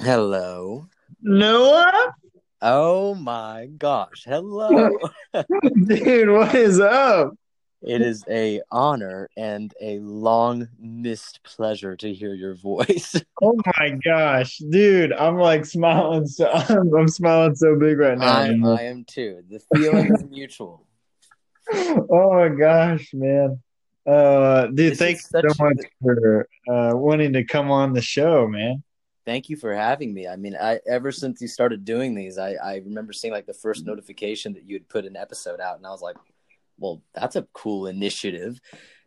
Hello. Noah? Oh my gosh. Hello. Dude, what is up? it is a honor and a long missed pleasure to hear your voice. Oh my gosh, dude, I'm like smiling so I'm, I'm smiling so big right now. I, I am too. The feeling is mutual. oh my gosh, man. Uh dude, This thanks so much for uh wanting to come on the show, man. Thank you for having me. I mean, I ever since you started doing these, I, I remember seeing like the first notification that you had put an episode out, and I was like, well, that's a cool initiative.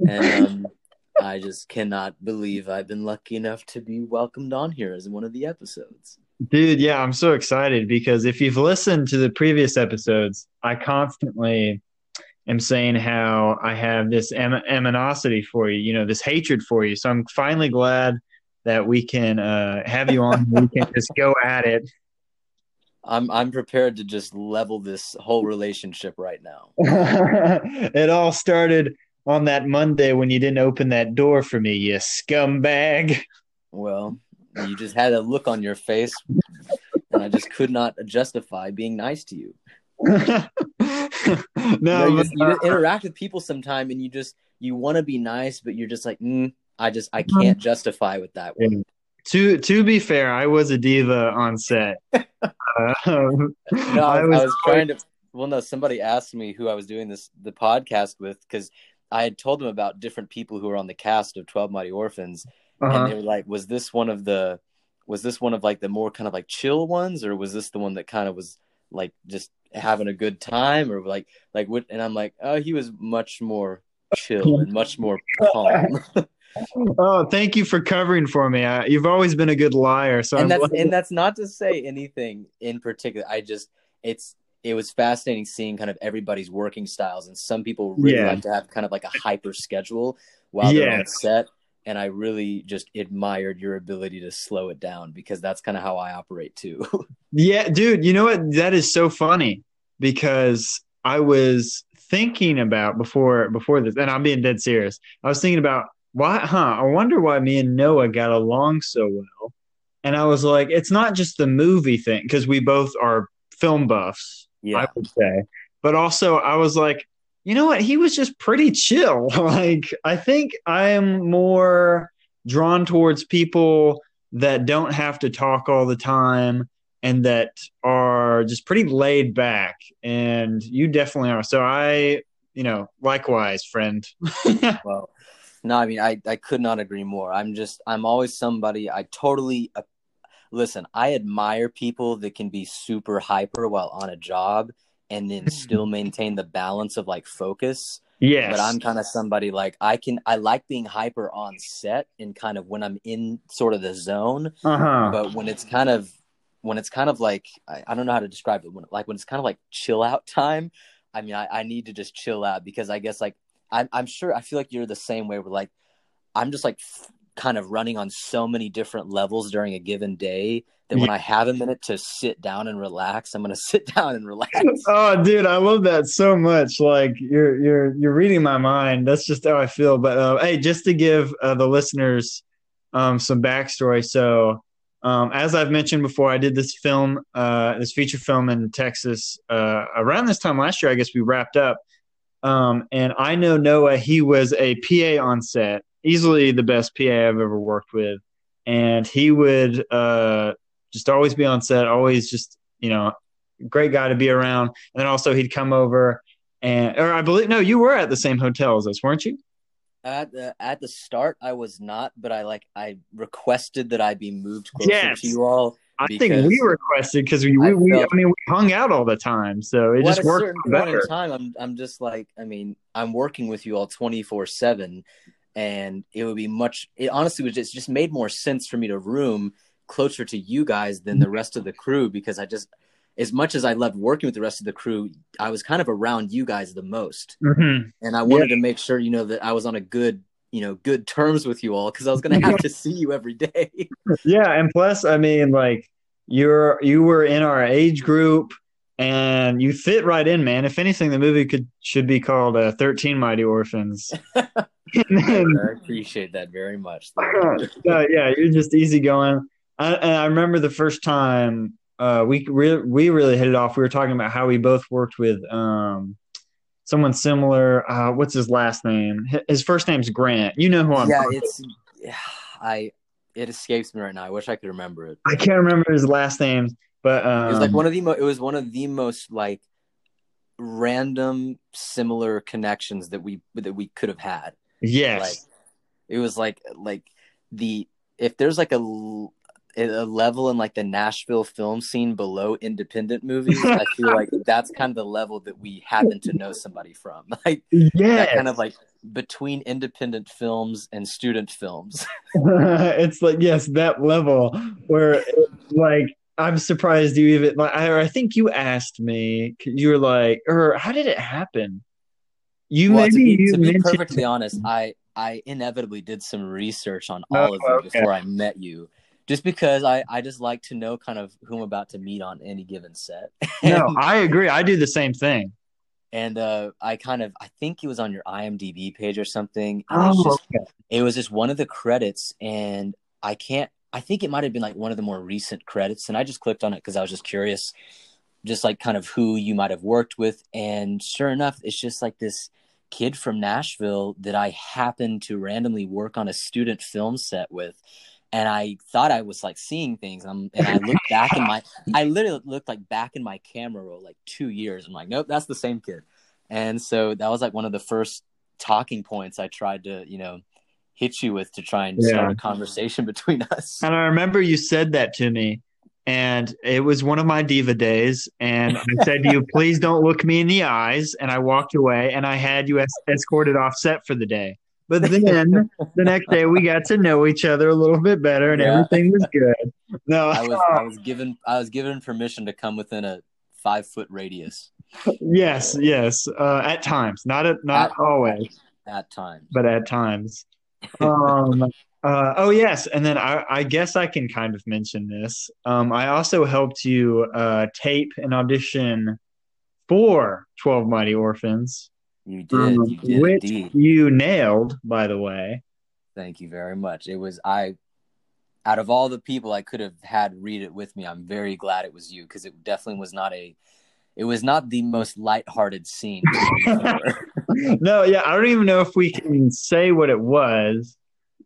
And um, I just cannot believe I've been lucky enough to be welcomed on here as one of the episodes. Dude, yeah, I'm so excited because if you've listened to the previous episodes, I constantly am saying how I have this am- aminosity for you, you know, this hatred for you. So I'm finally glad that we can uh, have you on. we can just go at it. I'm I'm prepared to just level this whole relationship right now. it all started on that Monday when you didn't open that door for me, you scumbag. Well, you just had a look on your face, and I just could not justify being nice to you. no, you, know, you, just, you interact with people sometime, and you just you want to be nice, but you're just like, mm, I just I can't justify with that one. to to be fair, I was a diva on set. Um, No, I, I I was was, trying to. Well, no, somebody asked me who I was doing this the podcast with because I had told them about different people who were on the cast of Twelve Mighty Orphans, and uh-huh. they were like, "Was this one of the? Was this one of like the more kind of like chill ones, or was this the one that kind of was like just having a good time, or like like what?" And I'm like, "Oh, he was much more chill and much more calm." Oh, thank you for covering for me. I, you've always been a good liar, so and I'm that's and that's not to say anything in particular. I just it's it was fascinating seeing kind of everybody's working styles, and some people really Yeah. like to have kind of like a hyper schedule while they're on set. And I really just admired your ability to slow it down because that's kind of how I operate too. Yeah, dude, you know what? That is so funny because I was thinking about before before this, and I'm being dead serious. I was thinking about why, huh? I wonder why me and Noah got along so well. And I was like, it's not just the movie thing because we both are film buffs, yeah, I would say. But also, I was like, you know what? He was just pretty chill. like, I think I am more drawn towards people that don't have to talk all the time and that are just pretty laid back. And you definitely are. So I, you know, likewise, friend. well, no, I mean I I could not agree more. I'm just I'm always somebody I totally uh, listen. I admire people that can be super hyper while on a job and then still maintain the balance of like focus. Yeah. But I'm kind of somebody like I can I like being hyper on set and kind of when I'm in sort of the zone. uh-huh. But when it's kind of when it's kind of like I, I don't know how to describe it. When like when it's kind of like chill out time. I mean, I, I need to just chill out because I guess like I'm I'm sure I feel like you're the same way. We're like I'm just like f- kind of running on so many different levels during a given day that when I have a minute to sit down and relax, I'm gonna sit down and relax. Oh, dude, I love that so much. Like you're you're you're reading my mind. That's just how I feel. But uh, hey, just to give uh, the listeners um, some backstory. So, um, as I've mentioned before, I did this film, uh, this feature film in Texas uh, around this time last year. I guess we wrapped up. Um, and I know Noah. He was a PA on set, easily the best PA I've ever worked with, and he would uh, just always be on set, always just you know great guy to be around. And then also he'd come over and, or I believe, no, you were at the same hotel as us, weren't you? At the at the start, I was not, but I like I requested that I be moved closer Yes. to you all. I think we requested because we, we, I we, I mean, we hung out all the time. So it just at a worked certain point better. in time, I'm I'm just like I mean I'm working with you all 24 seven, and it would be much. It honestly was just just made more sense for me to room closer to you guys than the rest of the crew because I just as much as I loved working with the rest of the crew, I was kind of around you guys the most, Mhm. and I wanted to make sure you know that I was on a good you know good terms with you all because I was going to have to see you every day. Yeah. And plus, I mean, like you're, you were in our age group and you fit right in, man. If anything, the movie could, should be called uh, 13 Mighty Orphans. then, I appreciate that very much. Uh, yeah, you're just easygoing. I, and I remember the first time uh, we re- we really hit it off. We were talking about how we both worked with um, someone similar. Uh, what's his last name? His first name's Grant. You know who I'm. Yeah, it's. I. It escapes me right now. I wish I could remember it. I can't remember his last name, but um, it was like one of the. Mo- it was one of the most like random similar connections that we that we could have had. Yes. Like, it was like like the if there's like a a level in like the Nashville film scene below independent movies, I feel like that's kind of the level that we happen to know somebody from. Like yeah, kind of like between independent films and student films. it's like yes, that level where like I'm surprised you even like I, I think you asked me you were like or how did it happen? You well, maybe to be, you to be perfectly honest, I I inevitably did some research on all Oh, of you oh, okay. before I met you. Just because I, I just like to know kind of who I'm about to meet on any given set. No, I agree. I do the same thing. And uh, I kind of I think it was on your IMDb page or something. and it, was Oh, just, okay. it was just one of the credits, and I can't. I think it might have been like one of the more recent credits, and I just clicked on it because I was just curious, just like kind of who you might have worked with, and sure enough, it's just like this kid from Nashville that I happened to randomly work on a student film set with. And I thought I was like seeing things. Um, and I looked back in my, I literally looked like back in my camera roll like two years. I'm like, nope, that's the same kid. And so that was like one of the first talking points I tried to, you know, hit you with to try and Yeah. start a conversation between us. And I remember you said that to me, and it was one of my diva days. And I said to you, "Please don't look me in the eyes." And I walked away, and I had you es- escorted off set for the day. But then the next day, we got to know each other a little bit better, and Yeah. everything was good. No, I was I was given I was given permission to come within a five foot radius yes, yes. Uh, at times, not at, not At- always. at times. but at times. Um, uh, oh yes, and then I, I guess I can kind of mention this. Um, I also helped you uh, tape an audition for Twelve Mighty Orphans, You did, um, you did which indeed. you nailed, by the way. Thank you very much. It was I out of all the people I could have had read it with me, I'm very glad it was you because it definitely was not a it was not the most lighthearted scene. to be fair. no, yeah, I don't even know if we can say what it was.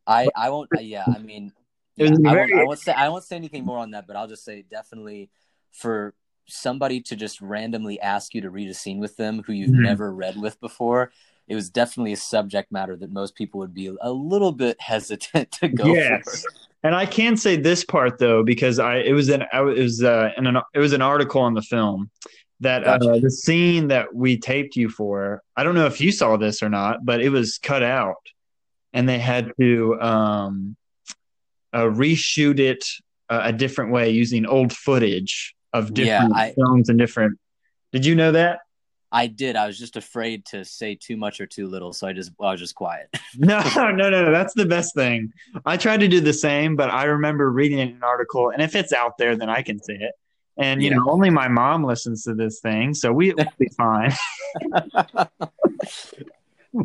I I won't. uh, Yeah, I mean, yeah, I, won't, I won't say I won't say anything more on that, but I'll just say definitely for somebody to just randomly ask you to read a scene with them who you've Mhm. never read with before. It was definitely a subject matter that most people would be a little bit hesitant to go Yes. And I can say this part though because I it was an I was- it was uh, in an it was an article on the film that Gotcha. uh, the scene that we taped you for. I don't know if you saw this or not, but it was cut out, and they had to um, uh, reshoot it uh, a different way using old footage of Yeah, different I- films and different. Did you know that? I did. I was just afraid to say too much or too little, so I just I was just quiet. No, no, no, no. That's the best thing. I tried to do the same, but I remember reading an article, and if it's out there, then I can say it. And you Yeah. know, only my mom listens to this thing, so we, we'll be fine.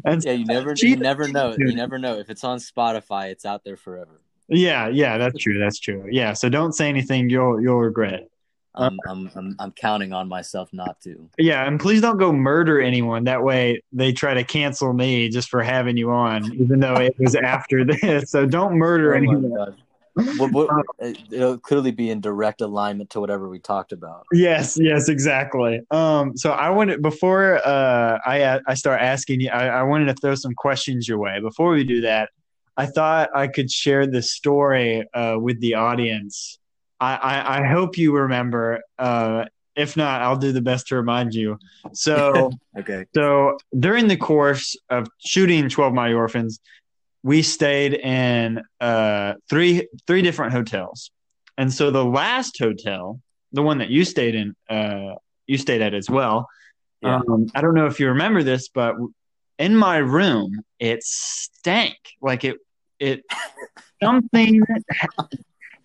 and yeah, you never She- you never know. You never know if it's on Spotify, it's out there forever. yeah, yeah, that's true. That's true. Yeah, so don't say anything you'll you'll regret. I'm I'm I'm, I'm counting on myself not to. Yeah, and please don't go murder anyone. That way, they try to cancel me just for having you on, even though it was after this. So don't murder Oh anyone. What, what, it- it'll clearly be in direct alignment to whatever we talked about. Yes, yes, exactly. Um, so I wanted before uh, I I start asking you, I, I wanted to throw some questions your way. Before we do that, I thought I could share this story uh, with the audience. I, I, I hope you remember. Uh, if not, I'll do the best to remind you. So. Okay. So during the course of shooting Twelve Mighty Orphans, we stayed in uh, three three different hotels, and so the last hotel, the one that you stayed in, uh, you stayed at as well. Yeah. Um, I don't know if you remember this, but in my room, it stank like it it something.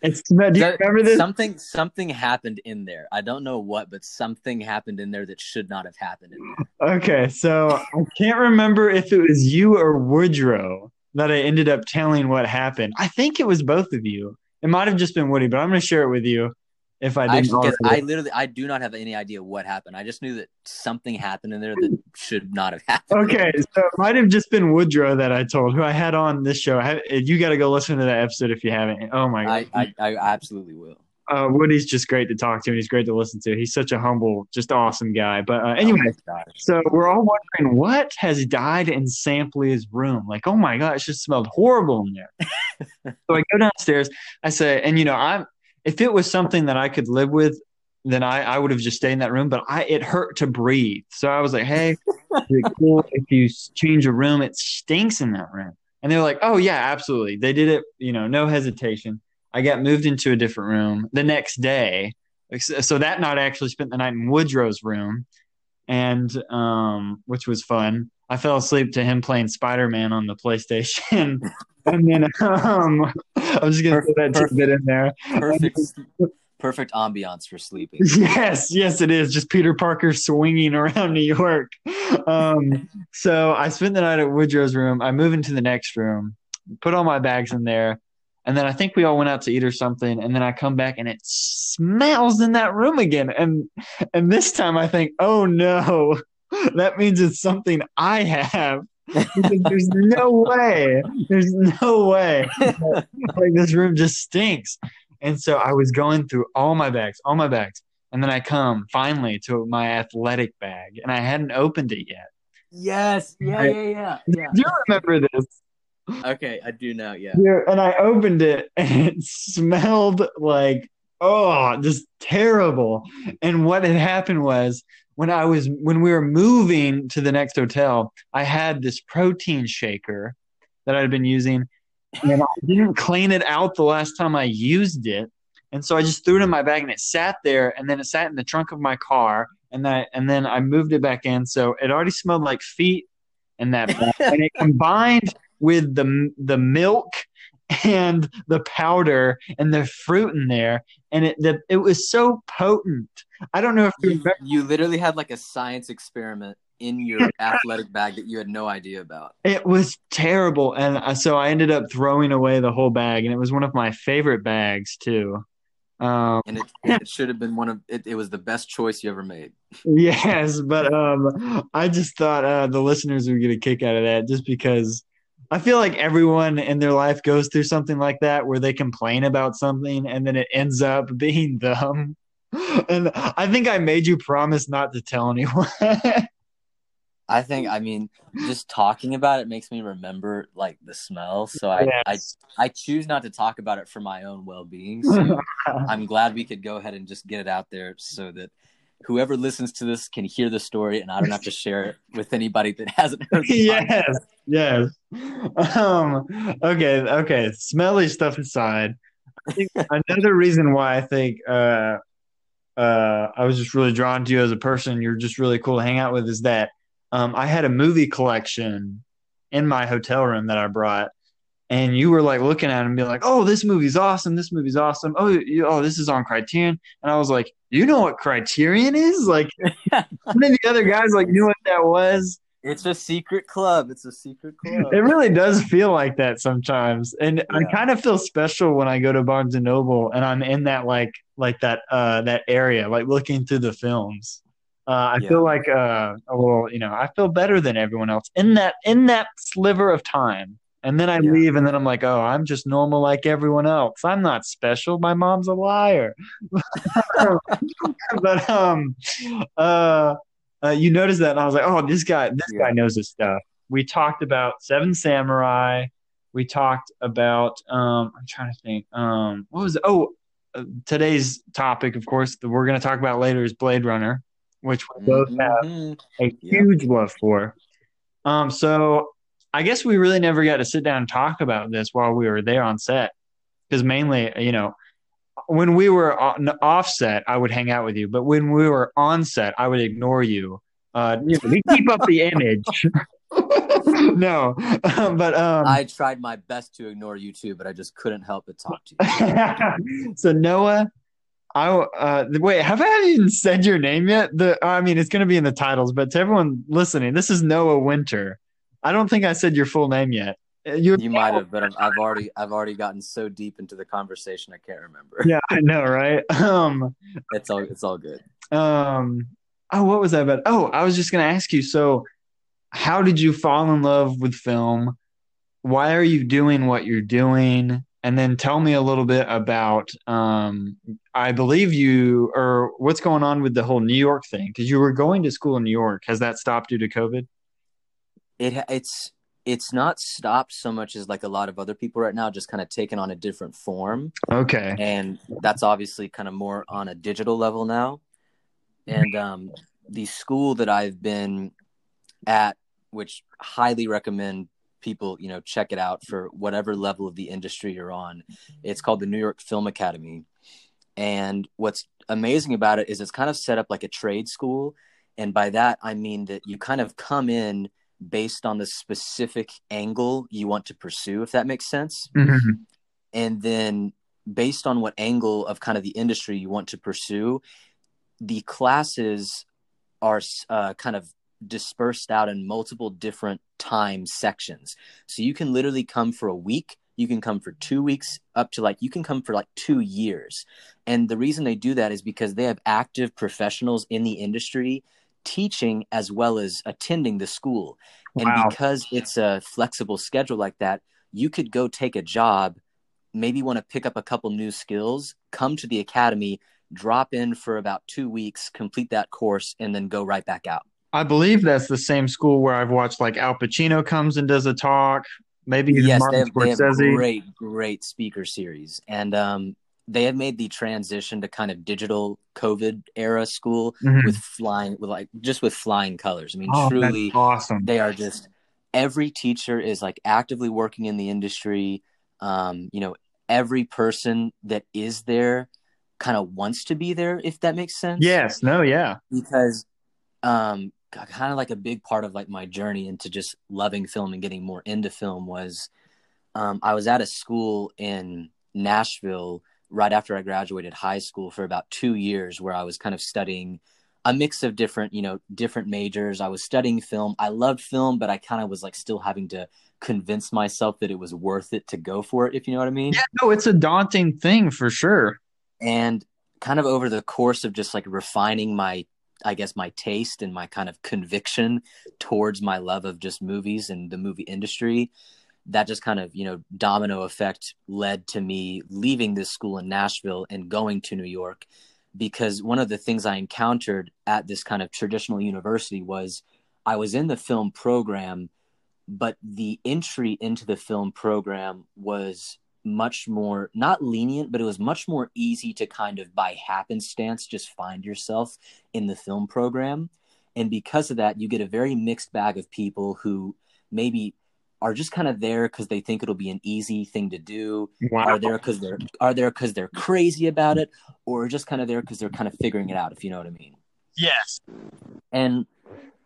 It's do you remember this? Something something happened in there. I don't know what, but something happened in there that should not have happened in there. Okay, so I can't remember if it was you or Woodrow that I ended up telling what happened. I think it was both of you. It might have just been Woody, but I'm going to share it with you if I I, didn't. already. I literally I do not have any idea what happened. I just knew that something happened in there that should not have happened. Okay, so it might have just been Woodrow that I told, who I had on this show. You got to go listen to that episode if you haven't. Oh my god, I, I, I absolutely will. uh, Woody's just great to talk to, and he's great to listen to. He's such a humble, just awesome guy. But uh, anyway, Oh so we're all wondering what has died in Sampley's room. Like, oh my god, it just smelled horrible in there. so I go downstairs. I say, and you know, I'm if it was something that I could live with, then I, I would have just stayed in that room. But I it hurt to breathe. So I was like, hey, cool if you change a room? It stinks in that room. And they were like, oh yeah, absolutely. They did it, you know, no hesitation. I got moved into a different room the next day. So that night, I actually spent the night in Woodrow's room, and um, which was fun. I fell asleep to him playing Spider Man on the PlayStation, and then um, I'm just gonna throw that tidbit in there. Perfect, perfect ambiance for sleeping. Yes, yes, it is. Just Peter Parker swinging around New York. Um, so I spent the night at Woodrow's room. I move into the next room, put all my bags in there, and then I think we all went out to eat or something. And then I come back and it smells in that room again. And and this time I think, oh no, that means it's something I have. There's no way, there's no way like this room just stinks. And so I was going through all my bags, all my bags. And then I come finally to my athletic bag and I hadn't opened it yet. Yes. Yeah. Yeah. Yeah. Yeah. Do you remember this? Okay, I do now. Yeah. Yeah, and I opened it and it smelled like oh, just terrible. And what had happened was when I was when we were moving to the next hotel, I had this protein shaker that I'd been using and I didn't clean it out the last time I used it. And so I just threw it in my bag and it sat there and then it sat in the trunk of my car and then and then I moved it back in. So it already smelled like feet in that and it combined with the the milk and the powder and the fruit in there and it the, it was so potent. I don't know if you You, remember you literally had like a science experiment in your athletic bag that you had no idea about. It was terrible, and uh, so I ended up throwing away the whole bag, and it was one of my favorite bags too. Um, And it, it should have been one of it, it was the best choice you ever made. yes, but um, I just thought uh, the listeners would get a kick out of that, just because I feel like everyone in their life goes through something like that, where they complain about something, and then it ends up being them. And I think I made you promise not to tell anyone. I think I mean just talking about it makes me remember like the smell. So I Yes. I, I choose not to talk about it for my own well being. So I'm glad we could go ahead and just get it out there so that whoever listens to this can hear the story and I don't have to share it with anybody that hasn't heard the yes, yes. Um, okay, okay. Smelly stuff aside, I think another reason why I think uh, uh, I was just really drawn to you as a person, you're just really cool to hang out with, is that um, I had a movie collection in my hotel room that I brought. And you were like looking at it and be like, "Oh, this movie's awesome! This movie's awesome! Oh, you, oh, this is on Criterion." And I was like, "You know what Criterion is?" Like, one of the other guys like knew what that was. It's a secret club. It's a secret club. It really does feel like that sometimes. And I kind of feel special when I go to Barnes and Noble and I'm in that like like that uh that area, like looking through the films. Uh I Yeah. feel like uh a little, you know, I feel better than everyone else in that in that sliver of time. And then I Yeah. leave and then I'm like, "Oh, I'm just normal like everyone else. I'm not special. My mom's a liar." but um uh uh, you noticed that, and I was like, "Oh, this guy, this Yeah. guy knows his stuff." We talked about Seven Samurai. We talked about. Um, I'm trying to think. Um, what was it? Oh, uh, today's topic, of course, that we're going to talk about later is Blade Runner, which we both have Mhm. a huge love for. Um, so I guess we really never got to sit down and talk about this while we were there on set, because mainly, you know, when we were on, off set, I would hang out with you, but when we were on set, I would ignore you. Uh, we keep up the image. no, but um, I tried my best to ignore you too, but I just couldn't help but talk to you. so Noah, I uh wait, have I even said your name yet? The I mean, it's going to be in the titles, but to everyone listening, this is Noah Winter. I don't think I said your full name yet. You, You might have, but I've, I've already I've already gotten so deep into the conversation I can't remember. Yeah, I know, right? Um, It's all it's all good. um. Oh, what was that about? Oh, I was just gonna ask you. So, how did you fall in love with film? Why are you doing what you're doing? And then tell me a little bit about. Um, I believe you, or what's going on with the whole New York thing? Because you were going to school in New York. Has that stopped due to COVID? It it's it's not stopped so much as like a lot of other people right now, just kind of taken on a different form. Okay. and that's obviously kind of more on a digital level now. And um, the school that I've been at, which highly recommend people, you know, check it out for whatever level of the industry you're on. It's called the New York Film Academy. And what's amazing about it is it's kind of set up like a trade school. And by that, I mean that you kind of come in based on the specific angle you want to pursue, if that makes sense. Mhm. and then based on what angle of kind of the industry you want to pursue the classes are uh, kind of dispersed out in multiple different time sections. So you can literally come for a week you can come for two weeks up to like you can come for like two years. And the reason they do that is because they have active professionals in the industry teaching as well as attending the school and Wow. because it's a flexible schedule like that you could go take a job maybe want to pick up a couple new skills come to the academy drop in for about two weeks complete that course and then go right back out I believe that's the same school where I've watched like Al Pacino comes and does a talk. Maybe yes they Martin have, they have great great speaker series and um, they have made the transition to kind of digital covid era school Mhm. with flying with like just with flying colors i mean Oh, truly awesome. they are just every teacher is like actively working in the industry um, you know every person that is there kind of wants to be there if that makes sense Yes. No. Yeah. because um kind of like a big part of like my journey into just loving film and getting more into film was um I was at a school in Nashville right after I graduated high school for about 2 years where I was kind of studying a mix of different, you know, different majors. I was studying film. I loved film, but I kind of was like still having to convince myself that it was worth it to go for it, if you know what I mean Yeah. No, it's a daunting thing for sure. and kind of over the course of just like refining my i guess my taste and my kind of conviction towards my love of just movies and the movie industry that just kind of you know domino effect led to me leaving this school in nashville and going to new york because one of the things i encountered at this kind of traditional university was i was in the film program but the entry into the film program was much more not lenient but it was much more easy to kind of by happenstance just find yourself in the film program. And because of that you get a very mixed bag of people who maybe are just kind of there because they think it'll be an easy thing to do Wow. are there because they're are there because they're crazy about it or just kind of there because they're kind of figuring it out if you know what i mean Yes. and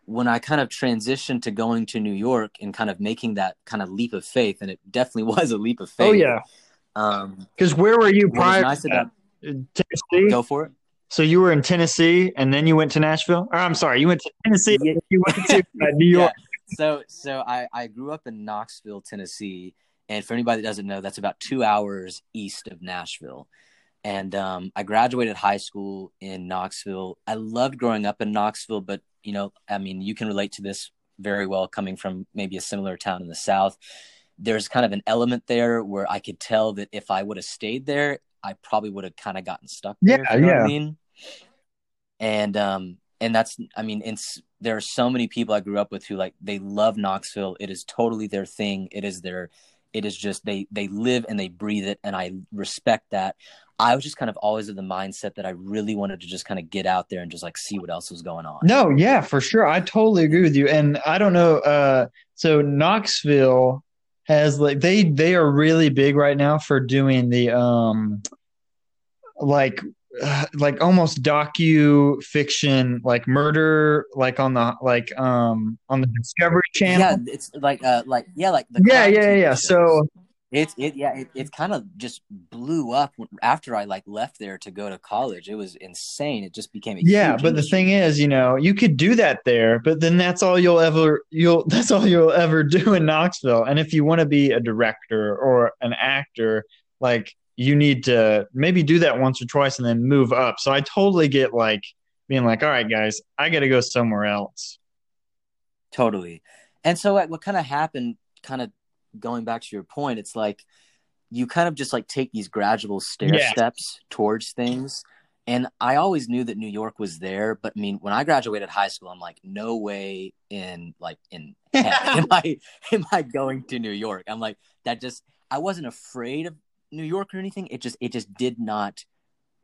when I kind of transitioned to going to New York and kind of making that kind of leap of faith, and it definitely was a leap of faith. Oh yeah. Um, Because where were you prior? nice about that? Tennessee. go for it. So you were in Tennessee, and then you went to Nashville. Or I'm sorry, you went to Tennessee. Yeah. You went to uh, New York. Yeah. So so I I grew up in Knoxville, Tennessee, and for anybody that doesn't know, that's about two hours east of Nashville. And um, I graduated high school in Knoxville. I loved growing up in Knoxville, but you know, I mean, you can relate to this very well coming from maybe a similar town in the South. There's kind of an element there where I could tell that if I would have stayed there, I probably would have kind of gotten stuck there. Yeah, you know yeah. I mean? And um, and that's I mean, it's there are so many people I grew up with who like they love Knoxville. It is totally their thing. It is their it is just they they live and they breathe it and I respect that. I was just kind of always of the mindset that I really wanted to just kind of get out there and just like see what else was going on. No, yeah, for sure. I totally agree with you. And I don't know. Uh, so Knoxville has like they they are really big right now for doing the um like uh, like almost docu fiction like murder like on the like um on the Discovery Channel. Yeah, it's like uh like yeah, like the yeah, yeah, yeah. shows. So It's it yeah it, it kind of just blew up after I like left there to go to college. It was insane. It just became a yeah. But industry. the thing is, you know, you could do that there, but then that's all you'll ever you'll that's all you'll ever do in Knoxville. And if you want to be a director or an actor, like you need to maybe do that once or twice and then move up. So I totally get like being like, all right, guys, I got to go somewhere else. Totally. And so what kind of happened, kind of going back to your point, it's like you kind of just like take these gradual stair yeah. steps towards things. And I always knew that New York was there, but I mean, when I graduated high school, I'm like, no way in like in am I am I going to New York? I'm like, that just I wasn't afraid of New York or anything. It just it just did not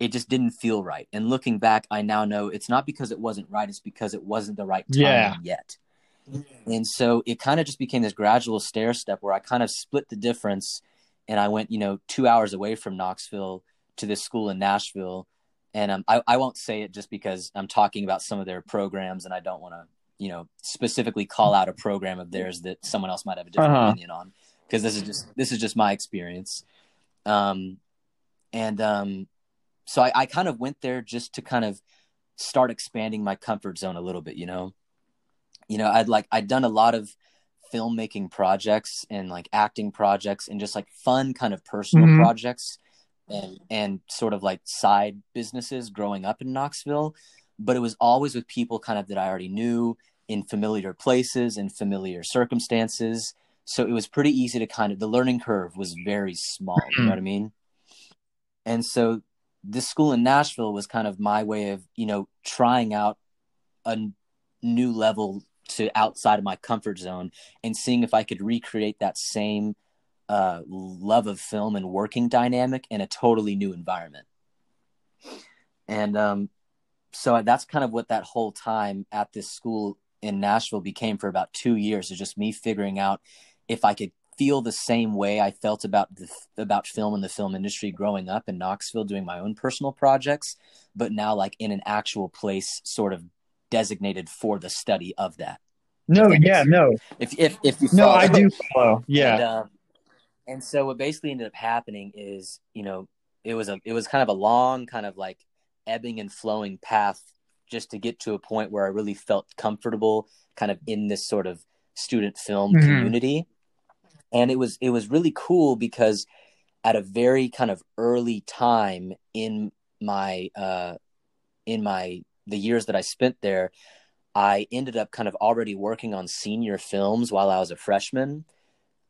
it just didn't feel right. And looking back, I now know it's not because it wasn't right, it's because it wasn't the right time yeah. yet. And so it kind of just became this gradual stair step where I kind of split the difference and I went, you know, two hours away from Knoxville to this school in Nashville. And um, I, I won't say it just because I'm talking about some of their programs and I don't want to, you know, specifically call out a program of theirs that someone else might have a different uh-huh. opinion on because this is just this is just my experience. Um, and um, so I, I kind of went there just to kind of start expanding my comfort zone a little bit, you know? You know i'd like i'd done a lot of filmmaking projects and like acting projects and just like fun kind of personal mm-hmm. projects and and sort of like side businesses growing up in knoxville. But it was always with people kind of that i already knew in familiar places and familiar circumstances so it was pretty easy to kind of the learning curve was very small you know what i mean and so this school in nashville was kind of my way of you know trying out a new level to outside of my comfort zone and seeing if I could recreate that same uh, love of film and working dynamic in a totally new environment. And um, so that's kind of what that whole time at this school in Nashville became for about two years. Is just me figuring out if I could feel the same way I felt about the about film and the film industry growing up in Knoxville, doing my own personal projects, but now like in an actual place, sort of designated for the study of that. No, yeah, no. If if if you follow. no, I do follow. Yeah. And, um, and so what basically ended up happening is, you know, it was a it was kind of a long kind of like ebbing and flowing path just to get to a point where I really felt comfortable kind of in this sort of student film mm-hmm. community. And it was it was really cool because at a very kind of early time in my uh in my the years that I spent there, I ended up kind of already working on senior films while I was a freshman.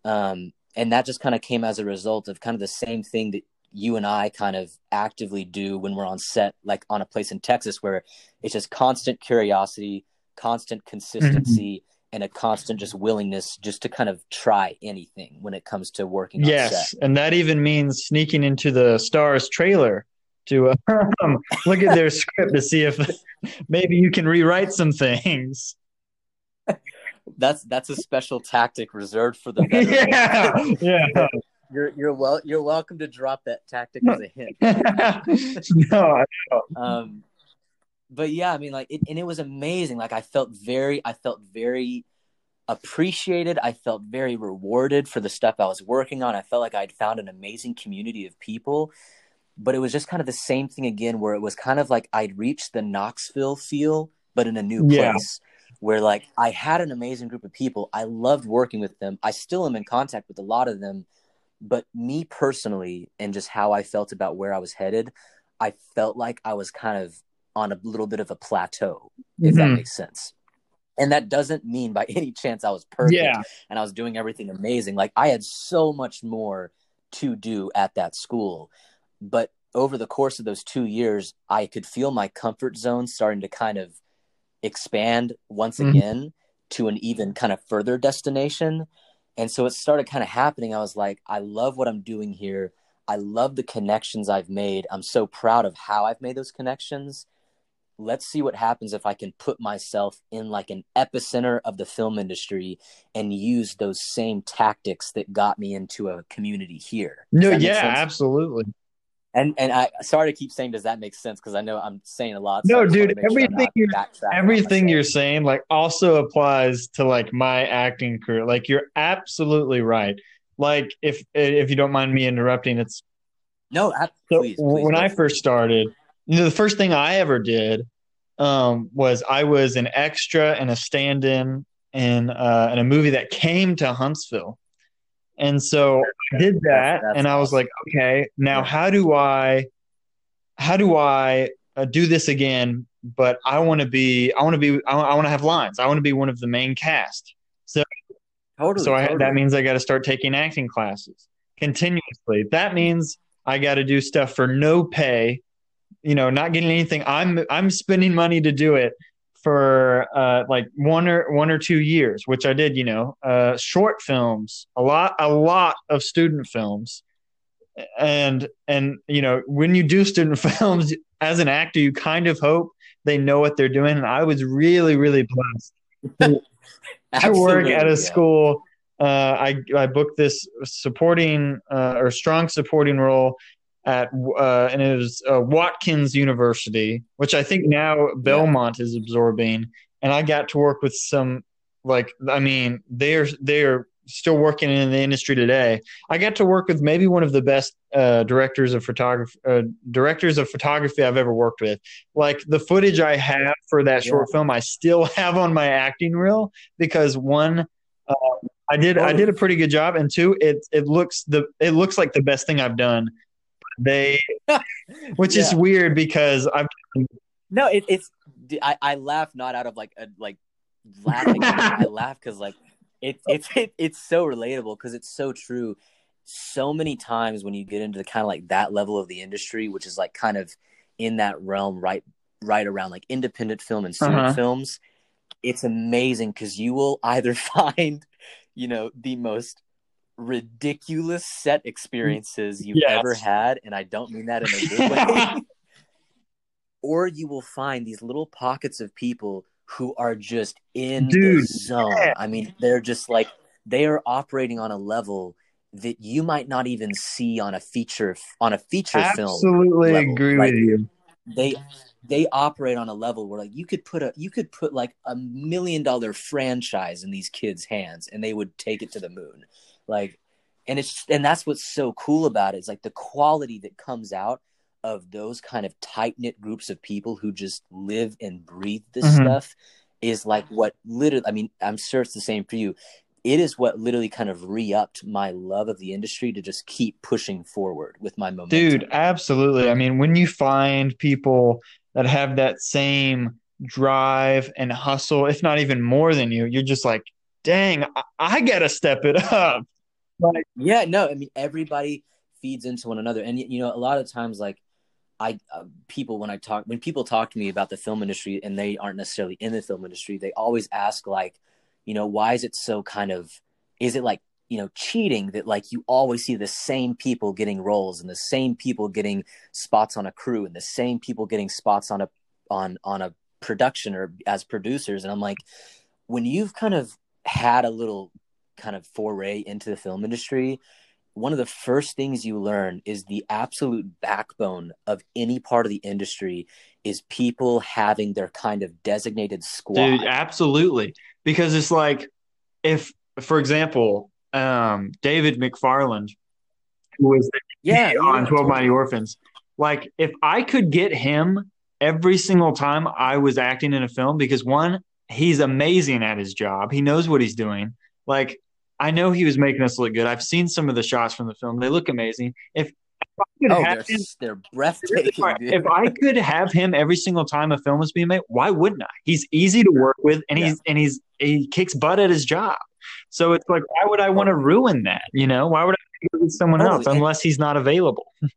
Um, and that just kind of came as a result of kind of the same thing that you and I kind of actively do when we're on set, like on a place in Texas, where it's just constant curiosity, constant consistency, mm-hmm. And a constant just willingness just to kind of try anything when it comes to working. Yes, and that even means sneaking into the Stars trailer to um, look at their script to see if maybe you can rewrite some things. That's that's a special tactic reserved for the yeah yeah. You're you're well you're welcome to drop that tactic as a hint. no, um, but yeah, I mean, like, it, and it was amazing. Like, I felt very, I felt very appreciated. I felt very rewarded for the stuff I was working on. I felt like I'd found an amazing community of people but it was just kind of the same thing again where it was kind of like I'd reached the Knoxville feel but in a new place yeah. where like I had an amazing group of people I loved working with them I still am in contact with a lot of them but me personally and just how I felt about where I was headed I felt like I was kind of on a little bit of a plateau if mm-hmm. that makes sense and that doesn't mean by any chance I was perfect yeah. and I was doing everything amazing like I had so much more to do at that school but over the course of those two years, I could feel my comfort zone starting to kind of expand once mm-hmm. again to an even kind of further destination. And so it started kind of happening. I was like, I love what I'm doing here. I love the connections I've made. I'm so proud of how I've made those connections. Let's see what happens if I can put myself in like an epicenter of the film industry and use those same tactics that got me into a community here. no, yeah, absolutely. And and I sorry to keep saying, does that make sense? Because I know I'm saying a lot. So no, dude, everything sure you're everything you're saying like also applies to like my acting career. Like you're absolutely right. like if if you don't mind me interrupting, it's No, I, so please, please. when go I first started, you know, the first thing I ever did um, was I was an extra and a stand-in in uh, in a movie that came to Huntsville, and so I did that, and I was like, okay, now how do I, how do I uh, do this again? But I want to be, I want to be, I want to have lines. I want to be one of the main cast. totally, So I, totally. that means I got to start taking acting classes continuously. That means I got to do stuff for no pay, you know, not getting anything. I'm I'm spending money to do it for uh, like one or one or two years, which I did. You know, uh, short films, a lot a lot of student films, and and you know when you do student films as an actor, you kind of hope they know what they're doing. And I was really really blessed to work at a yeah. school. Uh, I I booked this supporting uh, or strong supporting role at uh, and it was uh, Watkins University, which I think now Belmont is absorbing. And I got to work with some like I mean they're they're still working in the industry today. I got to work with maybe one of the best uh, directors of photography uh, directors of photography I've ever worked with. Like the footage I have for that Yeah. short film, I still have on my acting reel because one, um, I did I did a pretty good job, and two, it it looks the it looks like the best thing I've done. They, which is weird because I'm. No, it, it's I, I laugh not out of like a like laughing. I laugh because like it, it's it, it's so relatable because it's so true. So many times when you get into the kind of like that level of the industry, which is like kind of in that realm, right, right around like independent film and student Uh-huh. films, it's amazing because you will either find, you know, the most ridiculous set experiences you've Yes. ever had, and I don't mean that in a good way or you will find these little pockets of people who are just in the zone. yeah. I mean, they're just like they are operating on a level that you might not even see on a feature on a feature film. absolutely agree like- with you. They they operate on a level where like you could put a you could put like a million dollar franchise in these kids' hands and they would take it to the moon. Like and it's and that's what's so cool about it is like the quality that comes out of those kind of tight knit groups of people who just live and breathe this Mhm. stuff is like what literally I mean, I'm sure it's the same for you. It is what literally kind of re upped my love of the industry to just keep pushing forward with my momentum. Dude, absolutely. I mean, when you find people that have that same drive and hustle, if not even more than you, you're just like, dang, I, I gotta step it up. Yeah, no, I mean everybody feeds into one another, and you know, a lot of times, like I uh, people when I talk when people talk to me about the film industry and they aren't necessarily in the film industry, they always ask like, you know, why is it so kind of is it like you know cheating that like you always see the same people getting roles and the same people getting spots on a crew and the same people getting spots on a on on a production or as producers? And I'm like when you've kind of had a little kind of foray into the film industry one of the first things you learn is the absolute backbone of any part of the industry is people having their kind of designated squad. dude, absolutely. Because it's like, if, for example, um, David McFarland, who was yeah, yeah, on 12. Mighty Orphans. Like, if I could get him every single time I was acting in a film, because one, he's amazing at his job, he knows what he's doing. Like, I know he was making us look good. I've seen some of the shots from the film; they look amazing. If, if Oh, they're, him, they're breathtaking. if I could have him every single time a film was being made, why wouldn't I? He's easy to work with, and he's and he's he kicks butt at his job. So it's like, why would I want to ruin that? You know, why would I go with someone Totally. else unless he's not available?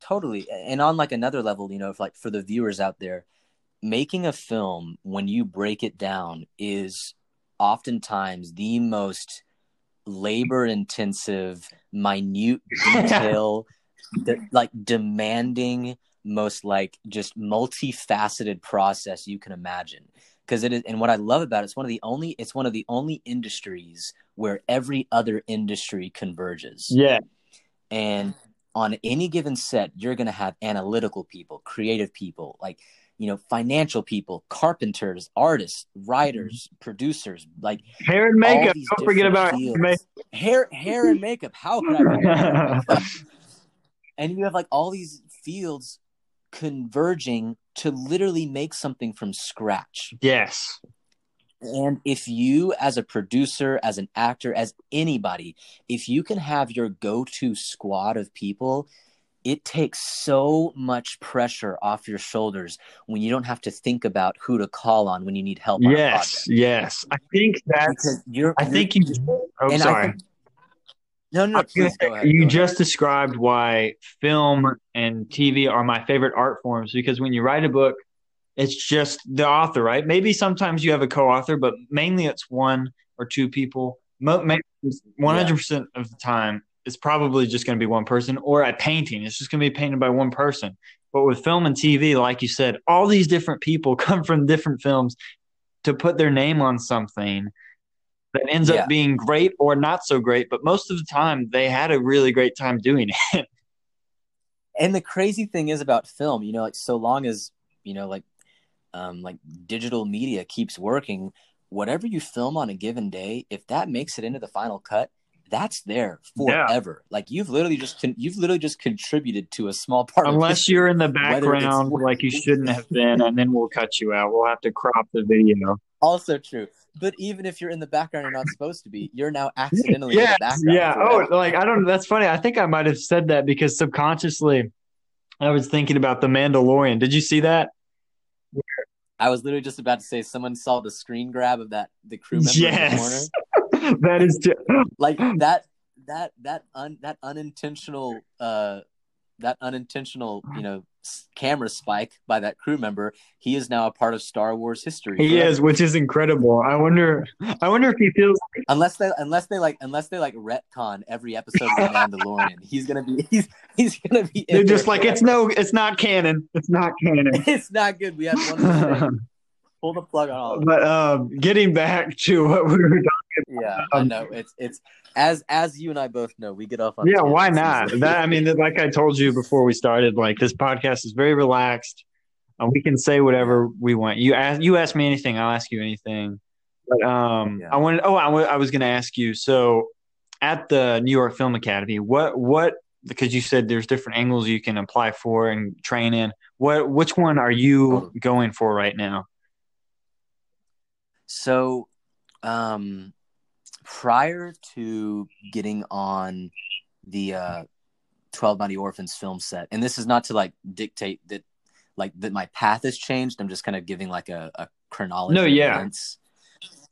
totally and on like another level you know if like for the viewers out there making a film when you break it down is oftentimes the most labor intensive minute detail de- like demanding most like just multifaceted process you can imagine. Because it is and what i love about it, it's one of the only it's one of the only industries where every other industry converges. Yeah, and on any given set you're going to have analytical people creative people like you know, financial people, carpenters, artists, writers, mm-hmm. producers, like hair and makeup. Don't forget about fields. hair, hair and makeup. How could I forget about and you have like all these fields converging to literally make something from scratch. yes. And if you, as a producer, as an actor, as anybody, if you can have your go to squad of people, it takes so much pressure off your shoulders when you don't have to think about who to call on when you need help Yes. Yes. I think that's. Because you're, I you're- think you. Oh, sorry. think- no, no, I no, was gonna please ahead. you just described why film and TV are my favorite art forms because when you write a book, it's just the author, right? Maybe sometimes you have a co-author, but mainly it's one or two people. One hundred percent of the time, it's probably just going to be one person. Or a painting, it's just going to be painted by one person. But with film and TV, like you said, all these different people come from different films to put their name on something that ends Yeah. up being great or not so great. But most of the time, they had a really great time doing it. and the crazy thing is about film you know like so long as you know like um like digital media keeps working whatever you film on a given day if that makes it into the final cut that's there Yeah. forever like you've literally just con- you've literally just contributed to a small part of Unless you're in the background like you shouldn't have been, and then we'll cut you out. We'll have to crop the video. also true but even if you're in the background you're not supposed to be you're now accidentally in the background yeah. forever. Oh, like I don't. That's funny. I think I might have said that because subconsciously, I was thinking about the Mandalorian. Did you see that? i was literally just about to say someone saw the screen grab of that the crew member in the corner Yes, that is. T- like that that that un that unintentional uh that unintentional you know camera spike by that crew member he is now a part of star wars history he forever. is, which is incredible. I wonder. I wonder if he feels. unless they unless they like unless they like retcon every episode of the mandalorian he's gonna be he's he's gonna be They're just like it's no. It's not canon. It's not canon. it's not good we had one pull the plug on all but um, getting back to what we were talking. Yeah i know it's it's as as you and i both know we get off on Yeah, why not? That I mean, like I told you before we started, like this podcast is very relaxed. Uh, we can say whatever we want. You ask, you ask me anything, I'll ask you anything. But um, Yeah. I wanted. Oh, I was going to ask you. So, at the New York Film Academy, what what because you said there's different angles you can apply for and train in. What which one are you going for right now? So, um, prior to getting on the uh, 12 Mighty Orphans film set, and this is not to like dictate that, like that my path has changed. I'm just kind of giving like a, a chronology. No, yeah. events.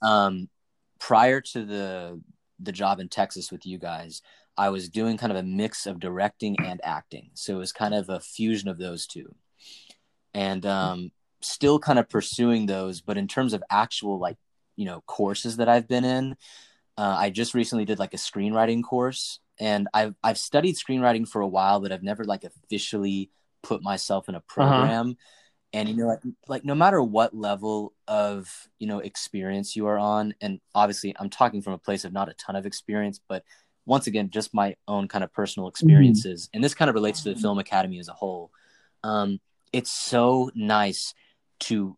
Um, prior to the the job in Texas with you guys, I was doing kind of a mix of directing and acting. So it was kind of a fusion of those two, and um, still kind of pursuing those. But in terms of actual like you know courses that I've been in, uh, I just recently did like a screenwriting course, and I've I've studied screenwriting for a while, but I've never like officially put myself in a program. And you know, like, like no matter what level of you know experience you are on, and obviously I'm talking from a place of not a ton of experience, but once again, just my own kind of personal experiences, and this kind of relates to the film academy as a whole. Um, it's so nice to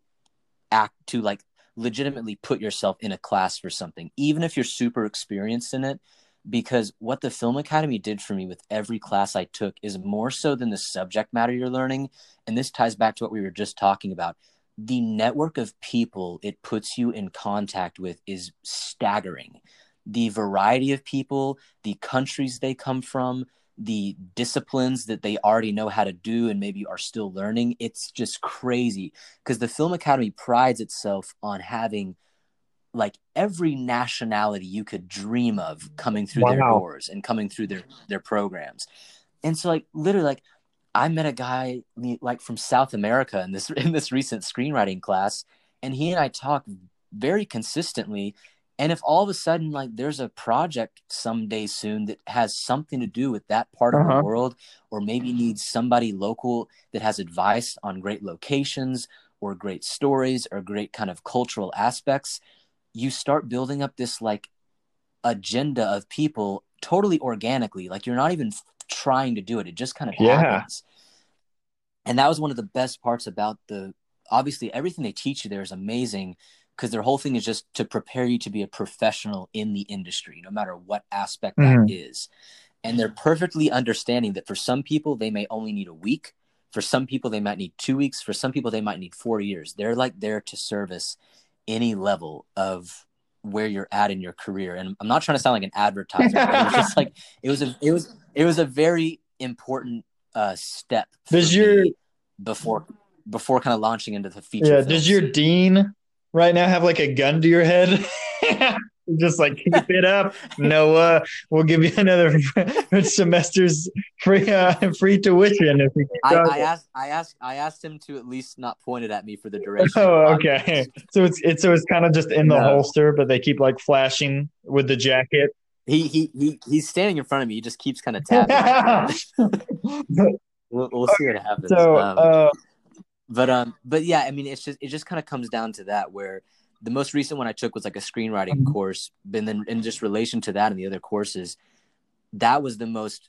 act to like legitimately put yourself in a class for something, even if you're super experienced in it. Because what the Film Academy did for me with every class I took is more so than the subject matter you're learning. And this ties back to what we were just talking about. The network of people it puts you in contact with is staggering. The variety of people, the countries they come from, the disciplines that they already know how to do and maybe are still learning, it's just crazy because the Film Academy prides itself on having like every nationality you could dream of coming through their doors and coming through their their programs. And so like literally like I met a guy like from South America in this in this recent screenwriting class and he and I talked very consistently and if all of a sudden like there's a project someday soon that has something to do with that part of Uh-huh. the world or maybe needs somebody local that has advice on great locations or great stories or great kind of cultural aspects you start building up this like agenda of people totally organically like you're not even trying to do it it just kind of Yeah. happens and that was one of the best parts about the obviously everything they teach you there is amazing because their whole thing is just to prepare you to be a professional in the industry, no matter what aspect Mhm. that is. And they're perfectly understanding that for some people, they may only need a week. For some people, they might need two weeks. For some people, they might need four years. They're like there to service any level of where you're at in your career. And I'm not trying to sound like an advertiser. but it was just like it was a it was it was a very important uh, step Does your- before before kind of launching into the feature. Yeah. films. Does your dean right now have like a gun to your head? Just like keep it up, Noah. We'll give you another semester's free uh, free tuition if you I. I asked I asked I asked him to at least not point it at me for the duration. Oh, okay. So it's it's so it's kind of just in the No. holster, but they keep like flashing with the jacket. He he he he's standing in front of me. He just keeps kind of tapping. we'll, we'll see what happens. so Um, uh, but um but yeah i mean it's just it just kind of comes down to that where the most recent one i took was like a screenwriting Mhm. course and then in just relation to that and the other courses that was the most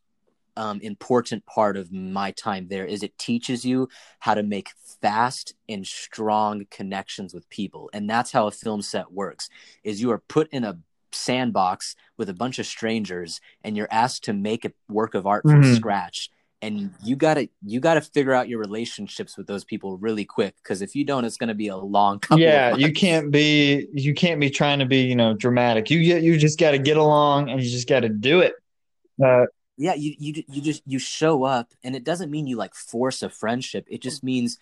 um, important part of my time there is it teaches you how to make fast and strong connections with people and that's how a film set works is you are put in a sandbox with a bunch of strangers and you're asked to make a work of art from Mhm. scratch and you gotta you gotta figure out your relationships with those people really quick because if you don't it's gonna be a long yeah, you can't be you can't be trying to be you know dramatic. You get you just got to get along and you just got to do it. Uh, yeah you, you you just you show up and it doesn't mean you like force a friendship it just means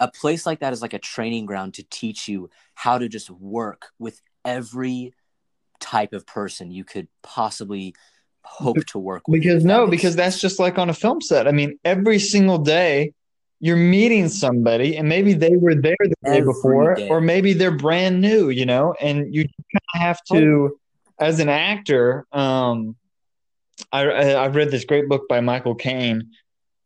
a place like that is like a training ground to teach you how to just work with every type of person you could possibly hope to work with because no, because that's just like on a film set. I mean, every single day you're meeting somebody, and maybe they were there the day Every before, day. or maybe they're brand new, you know, and you kind of have to, as an actor. Um, I I I've read this great book by Michael Caine,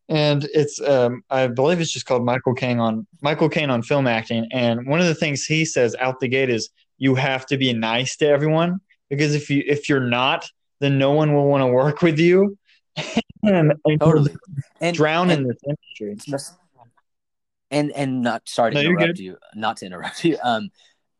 and it's um I believe it's just called Michael Caine on Michael Caine on film acting, and one of the things he says out the gate is you have to be nice to everyone because if you if you're not then no one will want to work with you. And, and totally. And drown and, in this industry. and and not sorry to No, interrupt you not to interrupt you um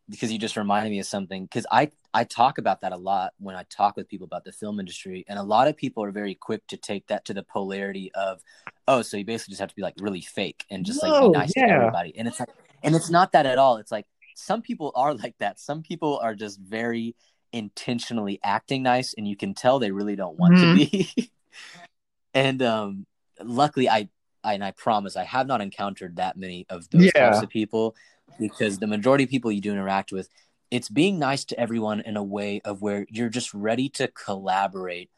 because you just reminded me of something because i i talk about that a lot when i talk with people about the film industry and a lot of people are very quick to take that to the polarity of oh so you basically just have to be like really fake and just like be nice to yeah. everybody. And it's like and it's not that at all. It's like some people are like that. Some people are just very intentionally acting nice and you can tell they really don't want Mhm. to be and um luckily i I, and I promise I have not encountered that many of those Yeah. types of people because the majority of people you do interact with, it's being nice to everyone in a way of where you're just ready to collaborate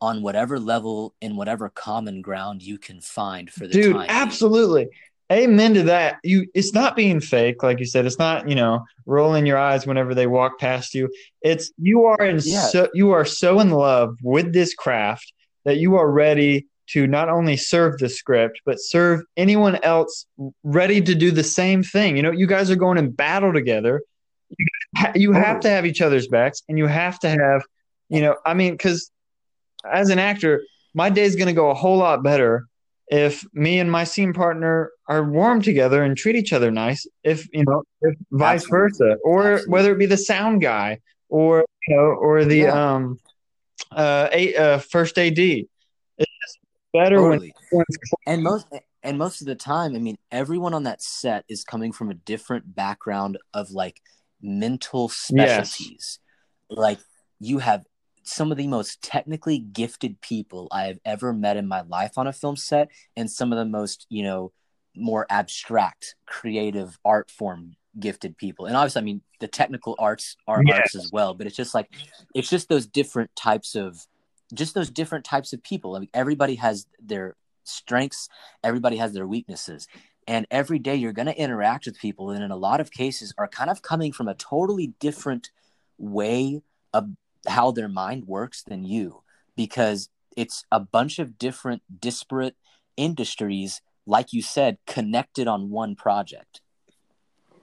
on whatever level in whatever common ground you can find for the Dude, time. absolutely. Amen to that. You it's not being fake, like you said. It's not, you know, rolling your eyes whenever they walk past you. It's you are in Yeah. so you are so in love with this craft that you are ready to not only serve the script, but serve anyone else ready to do the same thing. You know, you guys are going in battle together. You, you have to have each other's backs, and you have to have, you know, I mean, because as an actor, my day is going to go a whole lot better if me and my scene partner are warm together and treat each other nice. If you know, if vice Absolutely. versa, or Absolutely. whether it be the sound guy, or you know, or the Yeah. um, uh, a, uh, first AD. It's just better when Totally. everyone's and most and most of the time i mean everyone on that set is coming from a different background of like mental specialties like you have some of the most technically gifted people i have ever met in my life on a film set and some of the most you know more abstract creative art form gifted people and obviously i mean the technical arts are Yes. arts as well but it's just like it's just those different types of just those different types of people I mean, everybody has their strengths everybody has their weaknesses and every day you're going to interact with people and in a lot of cases are kind of coming from a totally different way of how their mind works than you because it's a bunch of different disparate industries like you said connected on one project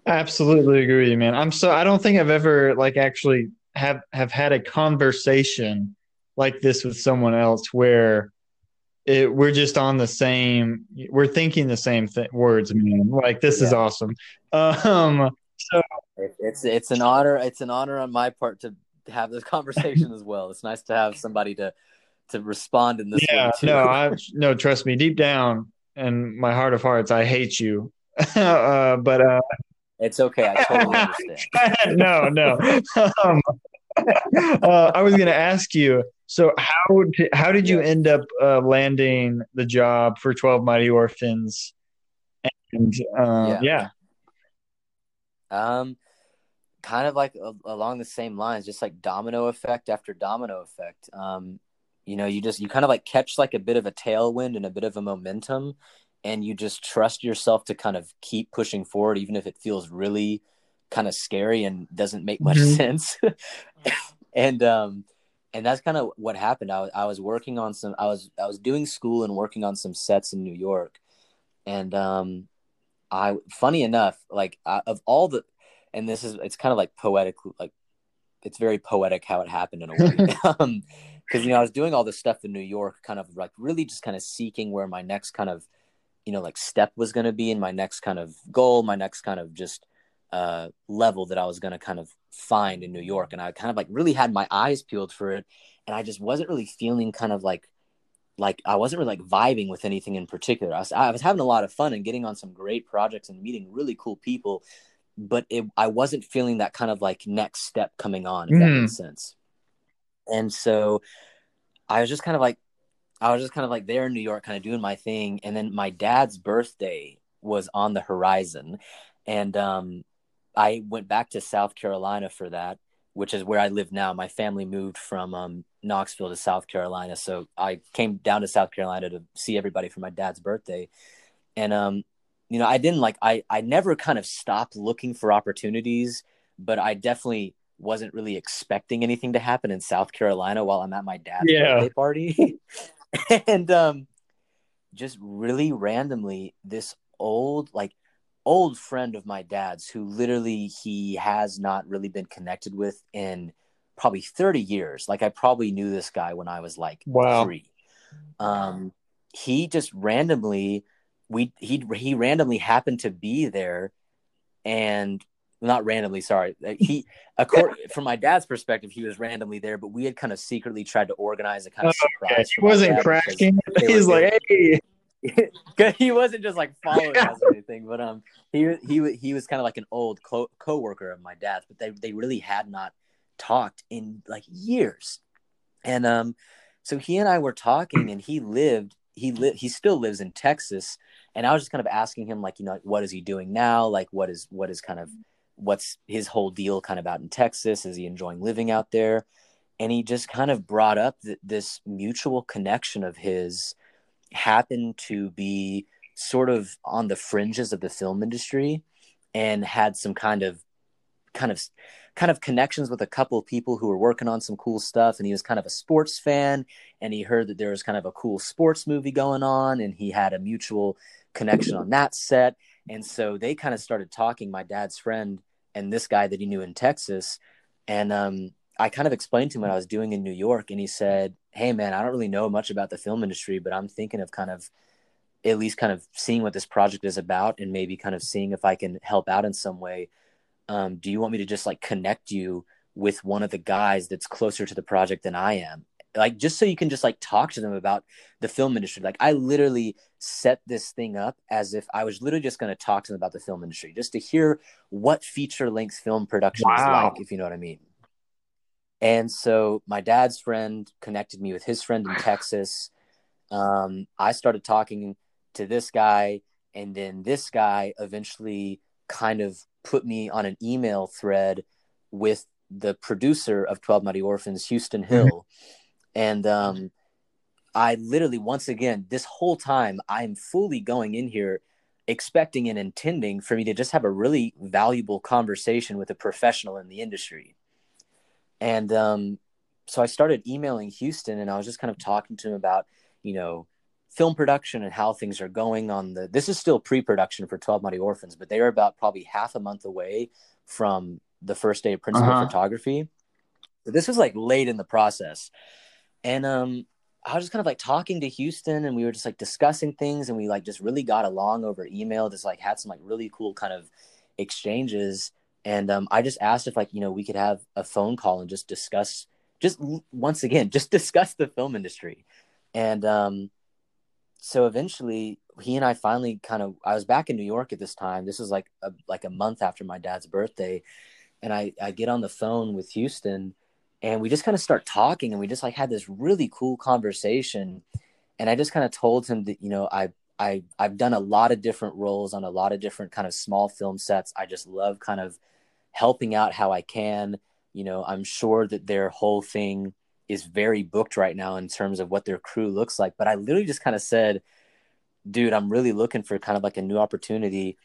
Absolutely agree with you, man. I'm so I don't think I've ever like actually have have had a conversation like this with someone else where it, we're just on the same. We're thinking the same th- words, man. Like this yeah. is awesome. Um, so it's it's an honor. It's an honor on my part to have this conversation as well. It's nice to have somebody to to respond in this. Yeah, no, I no. Trust me, deep down in my heart of hearts, I hate you. uh, but uh, it's okay. I totally understand. no, no. Um, uh, I was going to ask you. So how did, how did you end up uh, landing the job for Twelve Mighty Orphans? And uh, yeah. yeah. Um, kind of like along the same lines, just like domino effect after domino effect. Um, you know, you just you kind of like catch like a bit of a tailwind and a bit of a momentum, and you just trust yourself to kind of keep pushing forward, even if it feels really kind of scary and doesn't make much mm-hmm. sense. and um, and that's kind of what happened. I was I was working on some. I was I was doing school and working on some sets in New York, and um, I funny enough, like I, of all the and this is it's kind of like poetic like it's very poetic how it happened in a way. Um because you know i was doing all this stuff in new york kind of like really just kind of seeking where my next kind of you know like step was going to be in my next kind of goal my next kind of just uh level that i was going to kind of find in new york. And i kind of like really had my eyes peeled for it. And i just wasn't really feeling kind of like like I wasn't really like vibing with anything in particular. I was, I was having a lot of fun and getting on some great projects and meeting really cool people, but it, I wasn't feeling that kind of like next step coming on, if mm. that makes hmm. sense. And so I was just kind of like, I was just kind of like there in New York, kind of doing my thing. And then my dad's birthday was on the horizon. And um, I went back to South Carolina for that, which is where I live now. My family moved from um, Knoxville to South Carolina. So I came down to South Carolina to see everybody for my dad's birthday. And um, you know, I didn't like I I never kind of stopped looking for opportunities, but I definitely wasn't really expecting anything to happen in South Carolina while I'm at my dad's yeah. birthday party. and um just really randomly this old like old friend of my dad's who literally he has not really been connected with in probably 30 years. Like I probably knew this guy when I was like wow. 3. Um he just randomly we he he randomly happened to be there and not randomly sorry uh, he according from my dad's perspective he was randomly there but we had kind of secretly tried to organize a kind of oh, surprise he wasn't cracking. he's like hey. He wasn't just like following us or anything but um he he he was kind of like an old co- co-worker of my dad's but they they really had not talked in like years. And um so he and I were talking and he lived he li- he still lives in Texas and I was just kind of asking him like you know what is he doing now? Like what is what is kind of what's his whole deal kind of out in Texas? Is he enjoying living out there? And he just kind of brought up that this mutual connection of his happened to be sort of on the fringes of the film industry and had some kind of kind of kind of connections with a couple of people who were working on some cool stuff and he was kind of a sports fan and he heard that there was kind of a cool sports movie going on and he had a mutual connection on that set. And so they kind of started talking my dad's friend and this guy that he knew in texas. And um, i kind of explained to him what i was doing in new york and he said hey man i don't really know much about the film industry but i'm thinking of kind of at least kind of seeing what this project is about and maybe kind of seeing if i can help out in some way um, do you want me to just like connect you with one of the guys that's closer to the project than I am? Like just so you can just like talk to them about the film industry. Like I literally set this thing up as if I was literally just going to talk to them about the film industry, just to hear what feature length film production wow. is like, if you know what I mean. And so my dad's friend connected me with his friend in Texas. Um, I started talking to this guy, and then this guy eventually kind of put me on an email thread with the producer of 12 Mighty Orphans, Houston mm-hmm. Hill. and um, I literally, once again, this whole time, I'm fully going in here expecting and intending for me to just have a really valuable conversation with a professional in the industry. And um, so I started emailing Houston and I was just kind of talking to him about, you know, film production and how things are going on the this is still pre-production for 12 mighty orphans but they are about probably half a month away from the first day of principal uh-huh. photography so this was like late in the process and um I was just kind of like talking to Houston and we were just like discussing things and we like just really got along over email, just like had some like really cool kind of exchanges. And um, I just asked if like, you know, we could have a phone call and just discuss, just once again, just discuss the film industry. And um, so eventually he and I finally kind of, I was back in New York at this time. This was like a, like a month after my dad's birthday. And I, I get on the phone with Houston and we just kind of start talking and we just like had this really cool conversation and i just kind of told him that you know i i i've done a lot of different roles on a lot of different kind of small film sets i just love kind of helping out how i can you know i'm sure that their whole thing is very booked right now in terms of what their crew looks like but i literally just kind of said dude i'm really looking for kind of like a new opportunity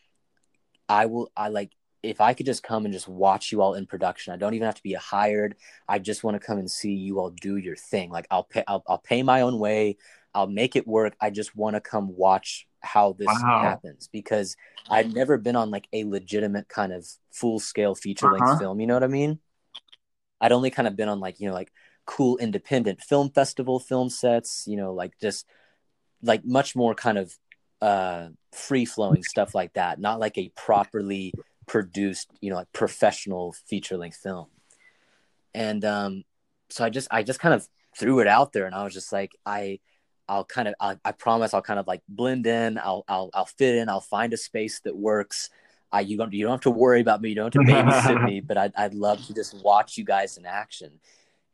i will i like if I could just come and just watch you all in production, I don't even have to be hired. I just want to come and see you all do your thing. Like I'll pay, I'll, I'll pay my own way. I'll make it work. I just want to come watch how this wow. happens because I've never been on like a legitimate kind of full scale feature length uh-huh. film. You know what I mean? I'd only kind of been on like, you know, like cool independent film festival film sets, you know, like just like much more kind of uh free flowing stuff like that, not like a properly produced, you know, like professional feature length film. And um, so I just I just kind of threw it out there, and I was just like, I I'll kind of I, I promise I'll kind of like blend in. I'll I'll I'll fit in. I'll find a space that works. I you don't you don't have to worry about me. You don't have to babysit me. But I'd I'd love to just watch you guys in action.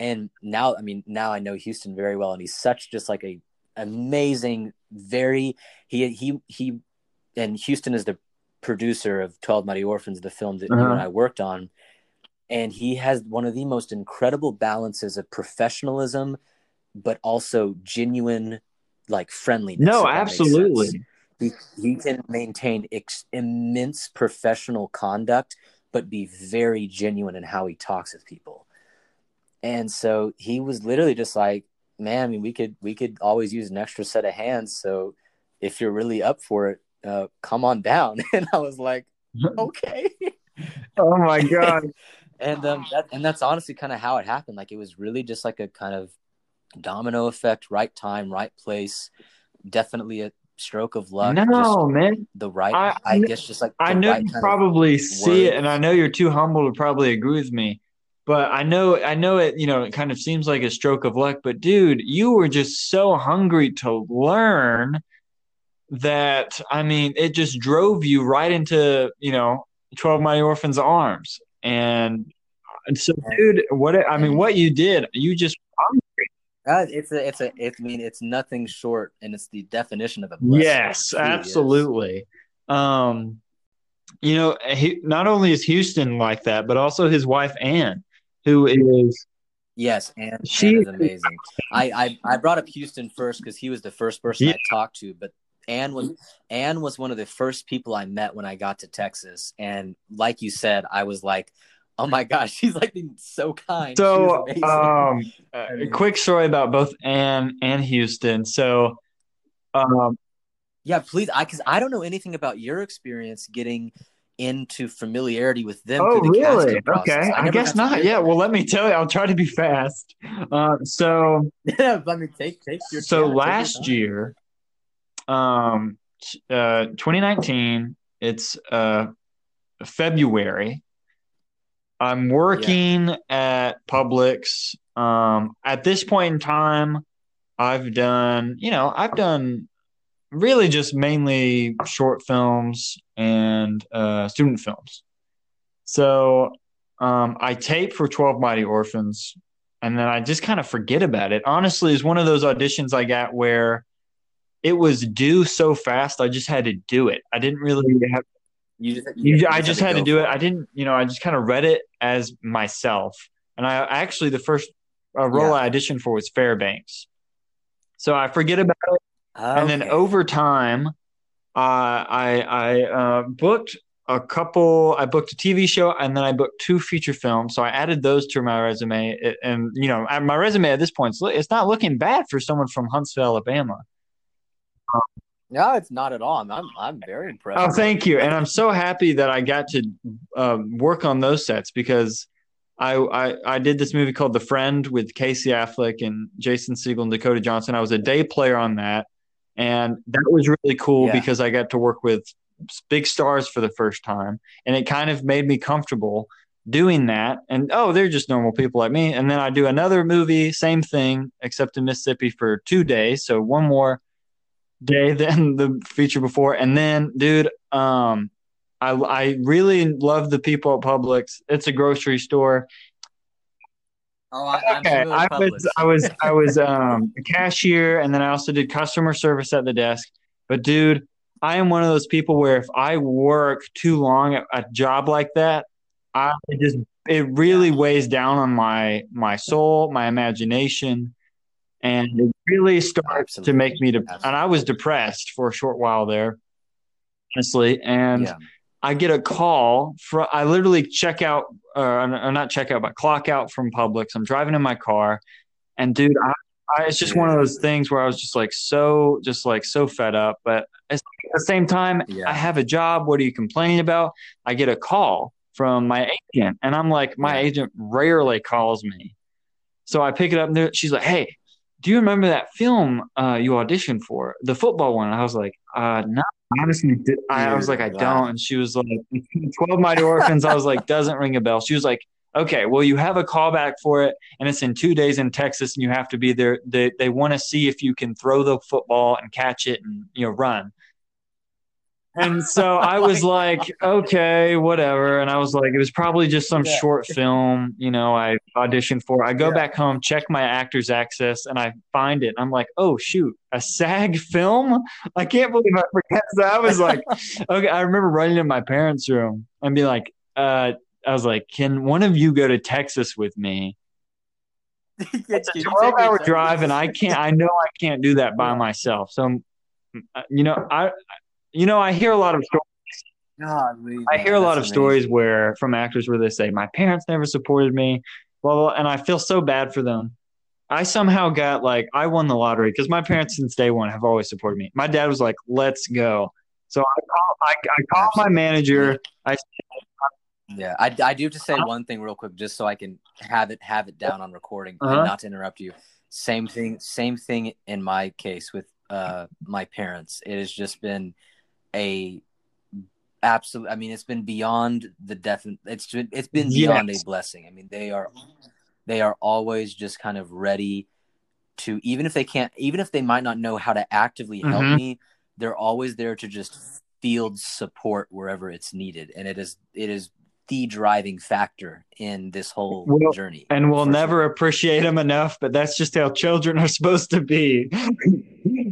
And now I mean now I know Houston very well, and he's such just like a amazing, very he he he and Houston is the producer of 12 Mighty Orphans, the film that uh-huh. you and I worked on. And he has one of the most incredible balances of professionalism, but also genuine, like friendliness. No, absolutely. He, he can maintain ex- immense professional conduct, but be very genuine in how he talks with people. And so he was literally just like, man, I mean, we could we could always use an extra set of hands. So if you're really up for it, uh, come on down. And I was like, okay. oh my God. and um, that, and that's honestly kind of how it happened. Like it was really just like a kind of domino effect, right time, right place. Definitely a stroke of luck. No, man. The right, I, I, guess, just like I know right you probably see it, and I know you're too humble to probably agree with me. But I know, I know it. You know, it kind of seems like a stroke of luck. But dude, you were just so hungry to learn that I mean, it just drove you right into you know Twelve Mighty Orphans' arms, and, and so, dude, what I mean, what you did, you just uh, it's a, it's a, it's, I mean, it's nothing short, and it's the definition of a. Yes, absolutely. Um, you know, he, not only is Houston like that, but also his wife Anne, who is. Yes, and she Anne is amazing. I, I I brought up Houston first because he was the first person yeah. I talked to, but Anne was Anne was one of the first people I met when I got to Texas, and like you said, I was like, "Oh my gosh, she's like being so kind." So, um, a quick story about both Anne and Houston. So, um, yeah, please, I because I don't know anything about your experience getting into familiarity with them. Oh, the really? Okay, I, I guess not. Yeah. Well, let me tell you. I'll try to be fast. Uh, so, yeah, let me take take your. So last year, um, uh, 2019. It's uh, February. I'm working yeah. at Publix. Um, at this point in time, I've done, you know, I've done really just mainly short films and uh, student films. So um, I tape for 12 Mighty Orphans and then I just kind of forget about it. Honestly, it's one of those auditions I got where it was due so fast. I just had to do it. I didn't really have. You just, you, you I just had, to, to do it. it. I didn't, you know, I just kind of read it as myself. And I actually, the first uh, role yeah. I auditioned for was Fairbanks. So I forget about it. Okay. And then over time, uh, I I uh, booked a couple. I booked a TV show, and then I booked two feature films. So I added those to my resume. And you know, my resume at this point, it's not looking bad for someone from Huntsville, Alabama. No, it's not at all. I'm I'm, I'm very impressed. Oh, thank you, and I'm so happy that I got to um, work on those sets because I, I I did this movie called The Friend with Casey Affleck and Jason Segel and Dakota Johnson. I was a day player on that, and that was really cool Yeah. because I got to work with big stars for the first time, and it kind of made me comfortable doing that. And oh, they're just normal people like me. And then I do another movie, same thing, except in Mississippi for two days, so one more day than the feature before. And then, dude, um, I I really love the people at Publix. It's a grocery store. Oh, I, Okay, I was I was I was um, a cashier, and then I also did customer service at the desk. But dude, I am one of those people where if I work too long at a job like that, I it just it really weighs down on my my soul, my imagination, and it really starts to make me. De- and I was depressed for a short while there, honestly, and. yeah. I get a call from I literally check out uh, or not check out but clock out from Publix. I'm driving in my car and dude, I, I it's just one of those things where I was just like so just like so fed up, but at the same time Yeah. I have a job, what are you complaining about? I get a call from my agent and I'm like my agent rarely calls me. So I pick it up and she's like, "Hey, do you remember that film uh, you auditioned for, the football one?" And I was like, "Uh, no, honestly, di- I, I was like, I don't." And she was like, "12 Mighty Orphans." I was like, "Doesn't ring a bell." She was like, "Okay, well, you have a callback for it, and it's in two days in Texas, and you have to be there. They they want to see if you can throw the football and catch it and you know run." And so I was like, okay, whatever. And I was like, it was probably just some Yeah. short film, you know, I auditioned for. I go Yeah. back home, check my actor's access, and I find it. I'm like, oh, shoot, a SAG film? I can't believe I forgot that. I was like, okay, I remember running in my parents' room and be like, uh, I was like, can one of you go to Texas with me? It's a 12 hour drive, and I can't, I know I can't do that by myself. So, uh, you know, I, you know, I hear a lot of stories. Golly, I hear a lot of that's stories where from actors where they say my parents never supported me, blah, blah, and I feel so bad for them. I somehow got like I won the lottery because my parents since day one have always supported me. My dad was like, "Let's go." So I call I, I call my manager. I Yeah, I, I do have to say one thing real quick, just so I can have it have it down on recording, Uh-huh. and not to interrupt you. Same thing, same thing in my case with uh my parents. It has just been a absolute. I mean, it's been beyond the definite. It's been it's been beyond Yes. a blessing. I mean, they are they are always just kind of ready to even if they can't, even if they might not know how to actively help Mhm. me, they're always there to just field support wherever it's needed, and it is it is the driving factor in this whole Well, journey. and we'll never sure. appreciate them enough, but that's just how children are supposed to be.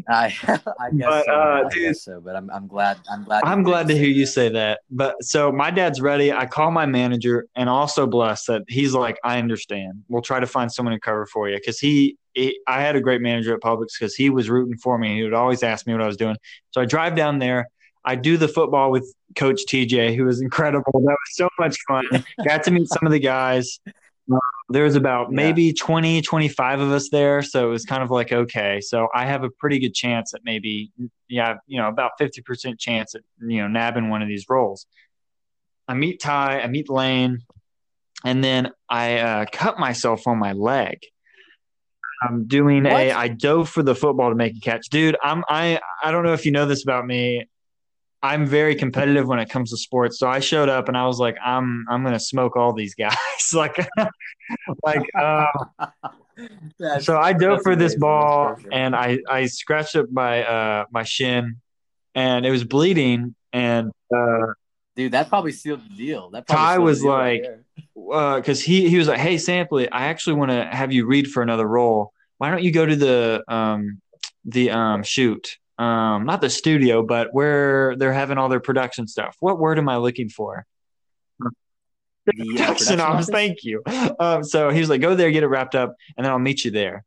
I, I guess But, so. uh, I dude- guess so. But I'm, I'm glad. I'm glad. I'm glad to hear you say that. But so my dad's ready. I call my manager and also blessed that he's like, I understand. We'll try to find someone to cover for you because he, he, I had a great manager at Publix because he was rooting for me. He would always ask me what I was doing. So I drive down there. I do the football with Coach TJ, who was incredible. That was so much fun. Got to meet some of the guys. Uh, there was about Yeah. maybe 20, 25 of us there. So it was kind of like, okay. So I have a pretty good chance at maybe, yeah, you know, about 50% chance at, you know, nabbing one of these roles. I meet Ty, I meet Lane, and then I uh, cut myself on my leg. I'm doing a. What? I dove for the football to make a catch, dude. I'm. I. I don't know if you know this about me. I'm very competitive when it comes to sports. So I showed up and I was like, I'm. I'm gonna smoke all these guys. like, like. Uh, so I dove for this amazing. Ball and I I scratched up my uh my shin, and it was bleeding. And uh, dude, that probably sealed the deal. That probably Ty was right like- because he he was like, "Hey, Sampley, I actually want to have you read for another role. Why don't you go to the um the um shoot um not the studio, but where they're having all their production stuff? What word am I looking for? The, uh, Production production office. office? Thank you. Um, so he was like, "Go there, get it wrapped up, and then I'll meet you there."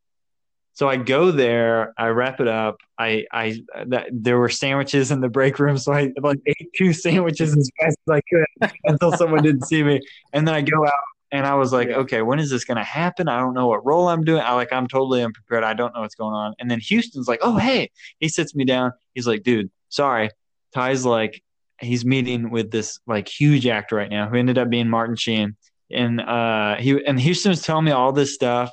So I go there, I wrap it up. I, I, that, there were sandwiches in the break room, so I like ate two sandwiches as fast as I could until someone didn't see me. And then I go out, and I was like, Yeah. okay, when is this going to happen? I don't know what role I'm doing. I like, I'm totally unprepared. I don't know what's going on. And then Houston's like, oh hey, he sits me down. He's like, dude, sorry. Ty's like, he's meeting with this like huge actor right now who ended up being Martin Sheen. and uh, he and Houston was telling me all this stuff,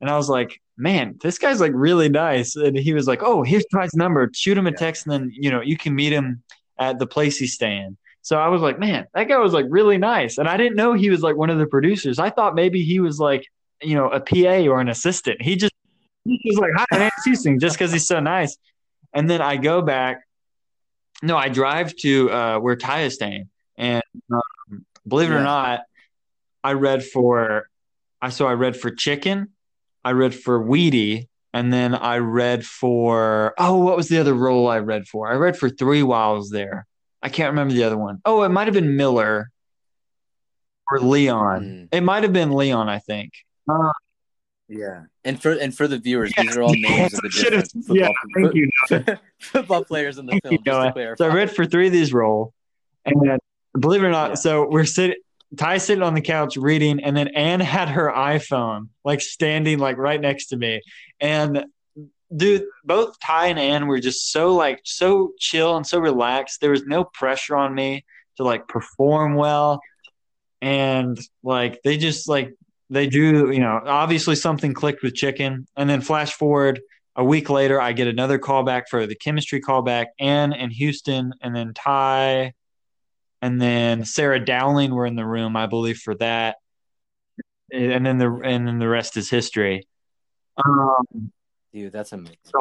and I was like, man, this guy's like really nice. And he was like, oh, here's Ty's number. Shoot him a text, and then you know you can meet him at the place he's staying. So I was like, man, that guy was like really nice, and I didn't know he was like one of the producers. I thought maybe he was like you know a PA or an assistant. He just he was like, hi, my name's Houston, just because he's so nice. And then I go back. No, I drive to uh, where Ty is staying, and um, believe it yeah. or not, I read for I so I read for chicken, I read for Weedy, and then I read for oh, what was the other role I read for? I read for three while I was there. I can't remember the other one. Oh, it might have been Miller or Leon. Mm. It might have been Leon, I think. Uh, yeah, and for and for the viewers, these are all names of the different football, yeah, thank you. football players in the film. so I read for three of these roles, and believe it or not, yeah. so we're sitting. Ty sitting on the couch reading, and then Anne had her iPhone like standing like right next to me, and dude, both Ty and Anne were just so like so chill and so relaxed. There was no pressure on me to like perform well, and like they just like they do. You know, obviously something clicked with Chicken, and then flash forward a week later, I get another callback for the chemistry callback. Anne and Houston, and then Ty and then Sarah Dowling were in the room, I believe, for that. And then the and then the rest is history. Um, Dude, that's amazing. So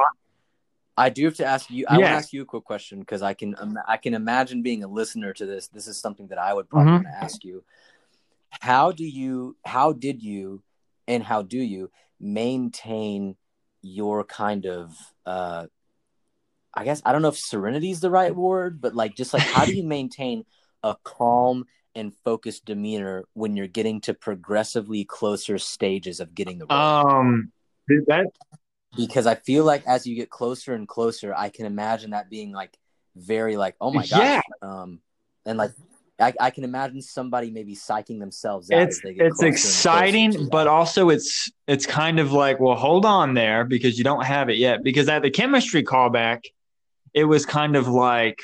I do have to ask you. I want to ask you a quick question because I can I can imagine being a listener to this. This is something that I would probably mm-hmm. want to ask you. How do you? How did you? And how do you maintain your kind of? uh I guess I don't know if serenity is the right word, but like just like how do you maintain a calm and focused demeanor when you're getting to progressively closer stages of getting the role? Um, that because I feel like as you get closer and closer, I can imagine that being like very like oh my god, yeah. um, and like I, I, can imagine somebody maybe psyching themselves out. It's it's exciting, but also it's it's kind of like well, hold on there because you don't have it yet. Because at the chemistry callback, it was kind of like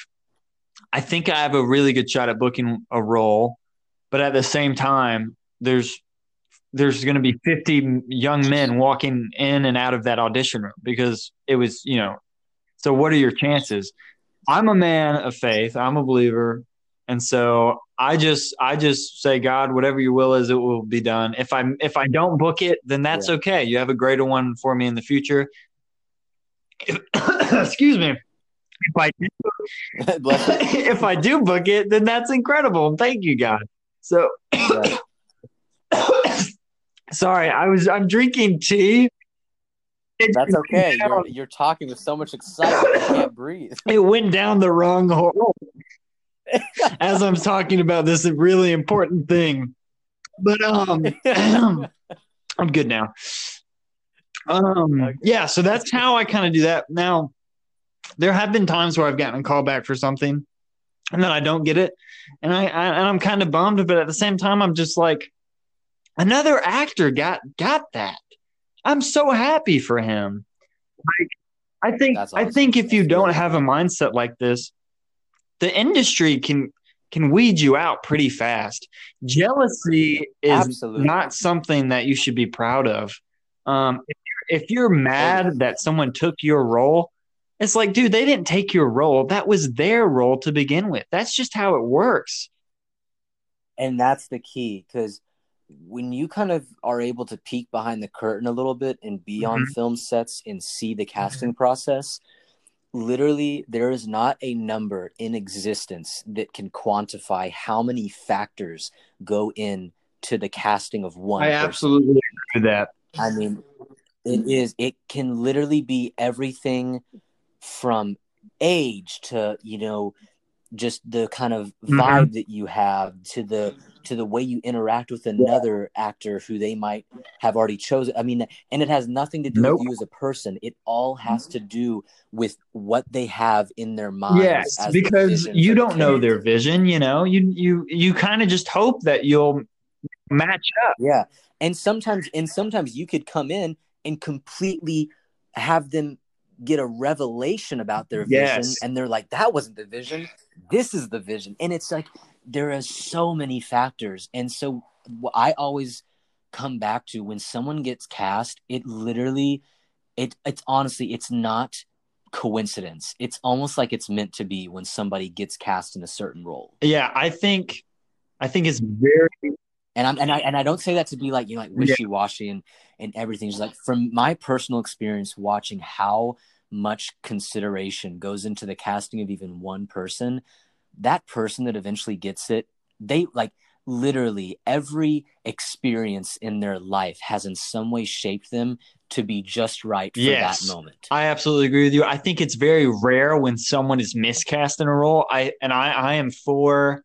I think I have a really good shot at booking a role, but at the same time, there's there's going to be 50 young men walking in and out of that audition room because it was, you know, so what are your chances? I'm a man of faith. I'm a believer. And so I just I just say God, whatever your will is, it will be done. If I if I don't book it, then that's yeah. okay. You have a greater one for me in the future. Excuse me if I do, if I do book it, then that's incredible. Thank you, God. So, sorry, I was I'm drinking tea. That's okay. You're, you're, talking with so much excitement, you can't breathe. It went down the wrong hole. As I'm talking about this really important thing, but um, I'm good now. Um, yeah, so that's how I kind of do that now there have been times where I've gotten a call back for something and then I don't get it. And I, I and I'm kind of bummed, but at the same time, I'm just like, another actor got got that. I'm so happy for him. Like I think awesome. I think if you don't have a mindset like this, the industry can can weed you out pretty fast. Jealousy is Absolutely. not something that you should be proud of. Um, if, you're, if you're mad that someone took your role, it's like, dude, they didn't take your role. That was their role to begin with. That's just how it works. And that's the key because when you kind of are able to peek behind the curtain a little bit and be mm-hmm. on film sets and see the casting mm-hmm. process, literally there is not a number in existence that can quantify how many factors go in to the casting of one. I person. absolutely agree with that. I mean, it is. It can literally be everything from age to you know just the kind of mm-hmm. vibe mm-hmm. that you have to the to the way you interact with another yeah. actor who they might have already chosen. I mean and it has nothing to do nope. with you as a person. It all has to do with what they have in their mind yes because you don't know their vision you know? You you you kind of just hope that you'll match up. Yeah and sometimes and sometimes you could come in and completely have them get a revelation about their vision yes. and they're like that wasn't the vision. This is the vision. And it's like there are so many factors. And so i always come back to when someone gets cast it literally it it's honestly it's not coincidence. It's almost like it's meant to be when somebody gets cast in a certain role. Yeah, I think I think it's very and I'm and I and I don't say that to be like you know like wishy washy and and everything. Just like from my personal experience watching how much consideration goes into the casting of even one person, that person that eventually gets it, they like literally every experience in their life has in some way shaped them to be just right for Yes. that moment. I absolutely agree with you. I think it's very rare when someone is miscast in a role. I and I I am for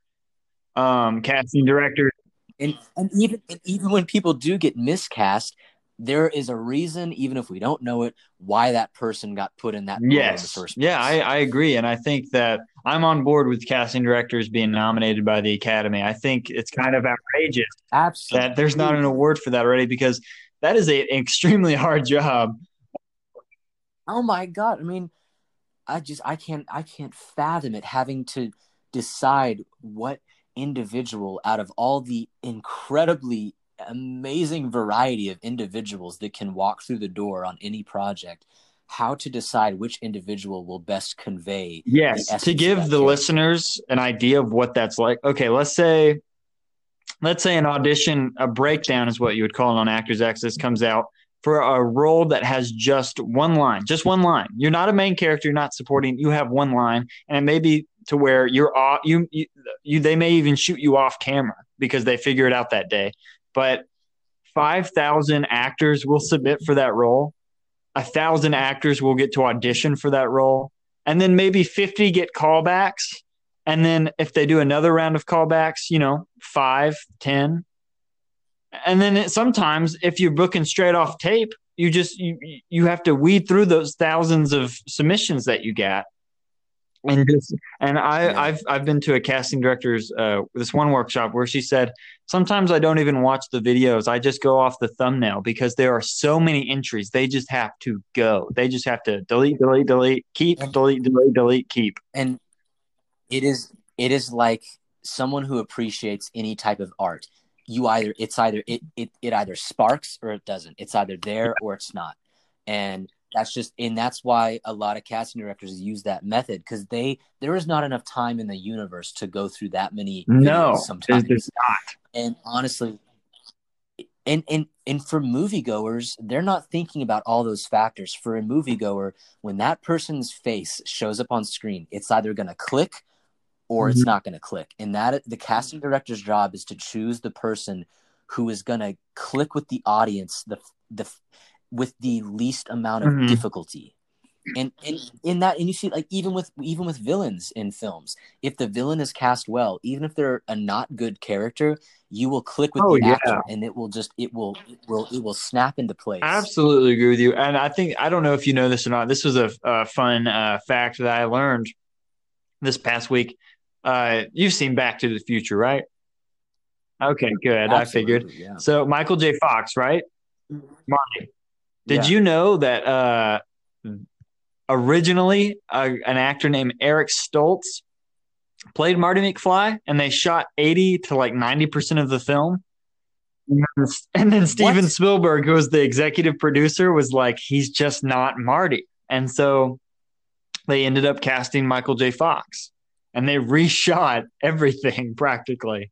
um casting directors. and and even and even when people do get miscast there is a reason even if we don't know it why that person got put in that in Yes. first place Yeah, I, I agree. And I think that I'm on board with casting directors being nominated by the Academy. I think it's kind of outrageous absolutely that there's not an award for that already because that is a, an extremely hard job. oh my god i mean i just i can't i can't fathom it having to decide what individual out of all the incredibly amazing variety of individuals that can walk through the door on any project how to decide which individual will best convey Yes, to give the character. listeners an idea of what that's like. Okay, let's say let's say an audition, a breakdown is what you would call it on Actors Access comes out for a role that has just one line, just one line. You're not a main character, you're not supporting, you have one line and it may be to where you're off you, you you they may even shoot you off camera because they figure it out that day. But 5,000 actors will submit for that role. A thousand actors will get to audition for that role. And then maybe 50 get callbacks. And then if they do another round of callbacks you know five, ten, and then it, sometimes if you're booking straight off tape you just you you have to weed through those thousands of submissions that you got and just and I Yeah. I've I've been to a casting director's uh this one workshop where she said sometimes I don't even watch the videos. I just go off the thumbnail because there are so many entries. They just have to go. They just have to delete delete delete keep And- delete delete delete keep. And it is it is like someone who appreciates any type of art. You either it's either it it, it either sparks or it doesn't. It's either there or it's not. And that's just and that's why a lot of casting directors use that method because they there is not enough time in the universe to go through that many No, sometimes there's, not. and honestly and and and for moviegoers they're not thinking about all those factors. For a moviegoer when that person's face shows up on screen it's either going to click or it's Mhm. not going to click. And that the casting director's job is to choose the person who is going to click with the audience the the with the least amount of Mhm. difficulty and and in that and you see like even with even with villains in films if the villain is cast well even if they're a not good character you will click with Oh, the yeah. actor and it will just it will it will it will snap into place Absolutely agree with you. And I think I don't know if you know this or not. This was a, a fun uh, fact that I learned this past week. Uh, you've seen Back to the Future, right? Okay, good. I figured. Yeah. So Michael J. Fox, right? Marty. Did Yeah. you know that uh, originally uh, an actor named Eric Stoltz played Marty McFly, and they shot eighty to like ninety percent of the film? And then- Steven What? Spielberg, who was the executive producer, was like, "He's just not Marty," and so they ended up casting Michael J. Fox, and they reshot everything practically.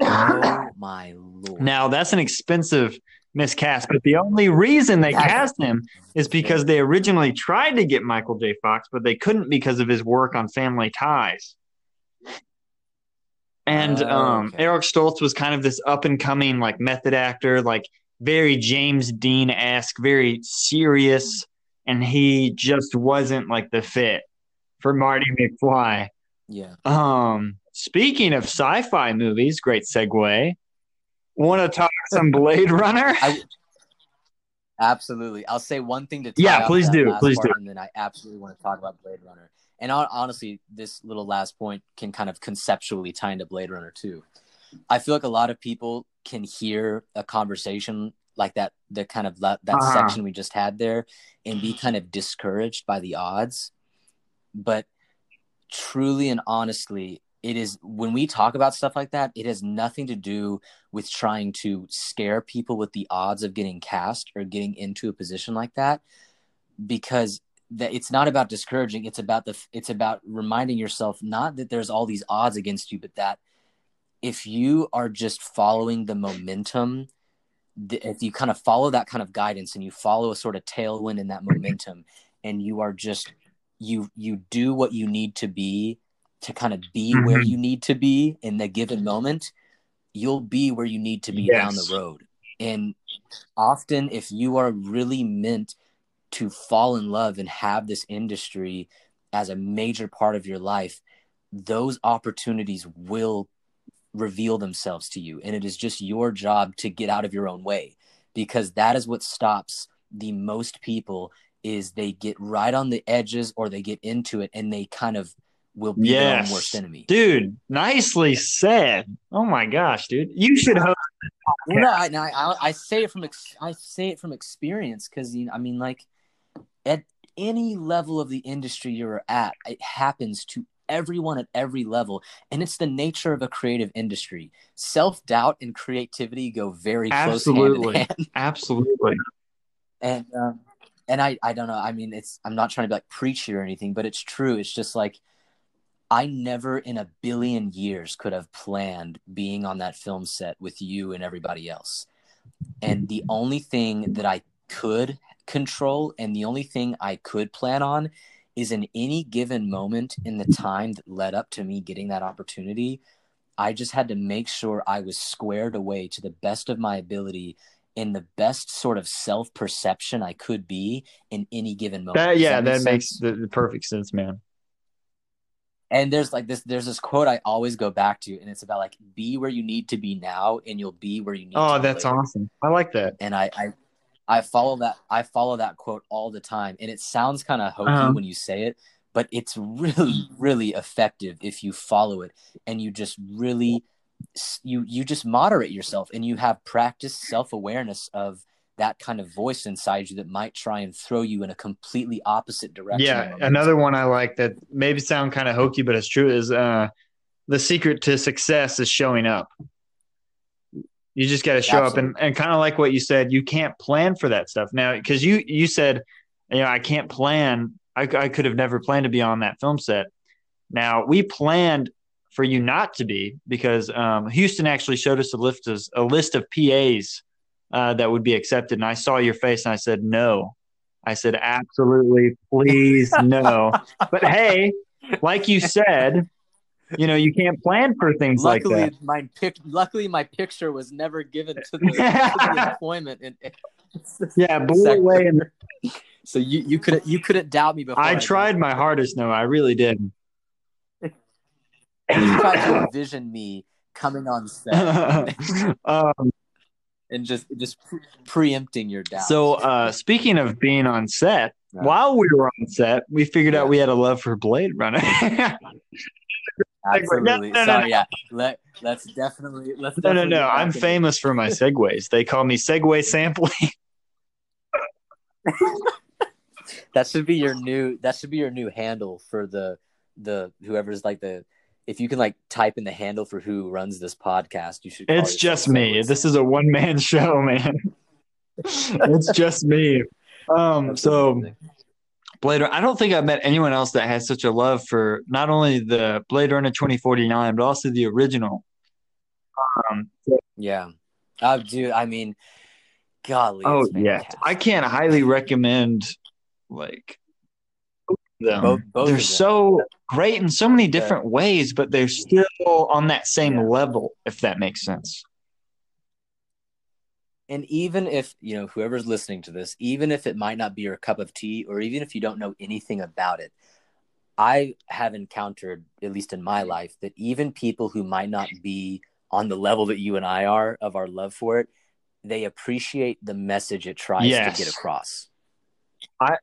oh my lord Now that's an expensive miscast, but the only reason they cast him is because they originally tried to get Michael J. Fox, but they couldn't because of his work on Family Ties. And Oh, um, okay. Eric Stoltz was kind of this up and coming like method actor, like very James Dean esque, very serious, and he just wasn't like the fit for Marty McFly. yeah Um, speaking of sci-fi movies, great segue. Want to talk some Blade Runner? I, absolutely i'll say one thing to Yeah, please do, please part, do. and then i absolutely want to talk about blade runner and honestly this little last point can kind of conceptually tie into blade runner too i feel like a lot of people can hear a conversation like that the kind of la- that Uh-huh. section we just had there and be kind of discouraged by the odds but truly and honestly it is when we talk about stuff like that, it has nothing to do with trying to scare people with the odds of getting cast or getting into a position like that because that it's not about discouraging it's about the it's about reminding yourself not that there's all these odds against you but that if you are just following the momentum if you kind of follow that kind of guidance and you follow a sort of tailwind in that momentum and you are just you you do what you need to be to kind of be mm-hmm. where you need to be in the given moment you'll be where you need to be yes. down the road and often if you are really meant to fall in love and have this industry as a major part of your life those opportunities will reveal themselves to you and it is just your job to get out of your own way because that is what stops the most people is they get right on the edges or they get into it and they kind of will be yes. their worst enemy. Dude, nicely said. Oh my gosh, dude, you should host. Well, no, I, I, I say it from ex- I say it from experience because you know, I mean, like at any level of the industry you're at, it happens to everyone at every level and it's the nature of a creative industry self-doubt and creativity go very absolutely. close hand hand. absolutely and um, and I, I don't know i mean it's i'm not trying to be like preachy or anything but it's true it's just like i never in a billion years could have planned being on that film set with you and everybody else and the only thing that i could control and the only thing i could plan on is in any given moment in the time that led up to me getting that opportunity, I just had to make sure I was squared away to the best of my ability in the best sort of self perception I could be in any given moment. That, yeah, that, that makes the, the perfect sense, man. And there's like this, there's this quote I always go back to, and it's about like be where you need to be now, and you'll be where you need. To be. Oh, that's later. awesome! I like that. And I, I, I follow that I follow that quote all the time and it sounds kind of hokey uh-huh. when you say it but it's really really effective if you follow it and you just really you you just moderate yourself and you have practiced self-awareness of that kind of voice inside you that might try and throw you in a completely opposite direction. Yeah, another one I like that maybe sound kind of hokey but it's true is uh the secret to success is showing up. You just got to show Absolutely. up and, and kind of like what you said, you can't plan for that stuff now because you you said, you know, I can't plan. I, I could have never planned to be on that film set. Now we planned for you not to be because um, Houston actually showed us a list of, a list of PAs uh, that would be accepted, and I saw your face and I said no. I said absolutely, please no. but hey, like you said, you know, you can't plan for things luckily, like that. My pic- luckily, my picture was never given to the, to the employment. In, yeah, blew away. And... So you you couldn't you couldn't doubt me before. I, I tried my hardest. No, I really did. you tried to envision me coming on set. um, and just just preempting your doubt. So, uh, speaking of being on set, while we were on set, we figured yeah. out we had a love for Blade Runner. Absolutely. No, no, Sorry, yeah. Let let's definitely let's No, no, no. I'm famous for my segues. They call me Segway Sampling. that should be your new that should be your new handle for the the whoever's like the if you can like type in the handle for who runs this podcast, you should It's just me. This is a one man show, man. it's just me. Um so Blade Runner. I don't think I've met anyone else that has such a love for not only the Blade Runner 2049, but also the original. Um, yeah. Oh, dude, I mean, golly. Oh, yeah. I can't highly recommend, like, them. Both, both they're so great in so many different yeah. ways, but they're still on that same yeah. level, if that makes sense and even if you know whoever's listening to this even if it might not be your cup of tea or even if you don't know anything about it i have encountered at least in my life that even people who might not be on the level that you and i are of our love for it they appreciate the message it tries yes. to get across i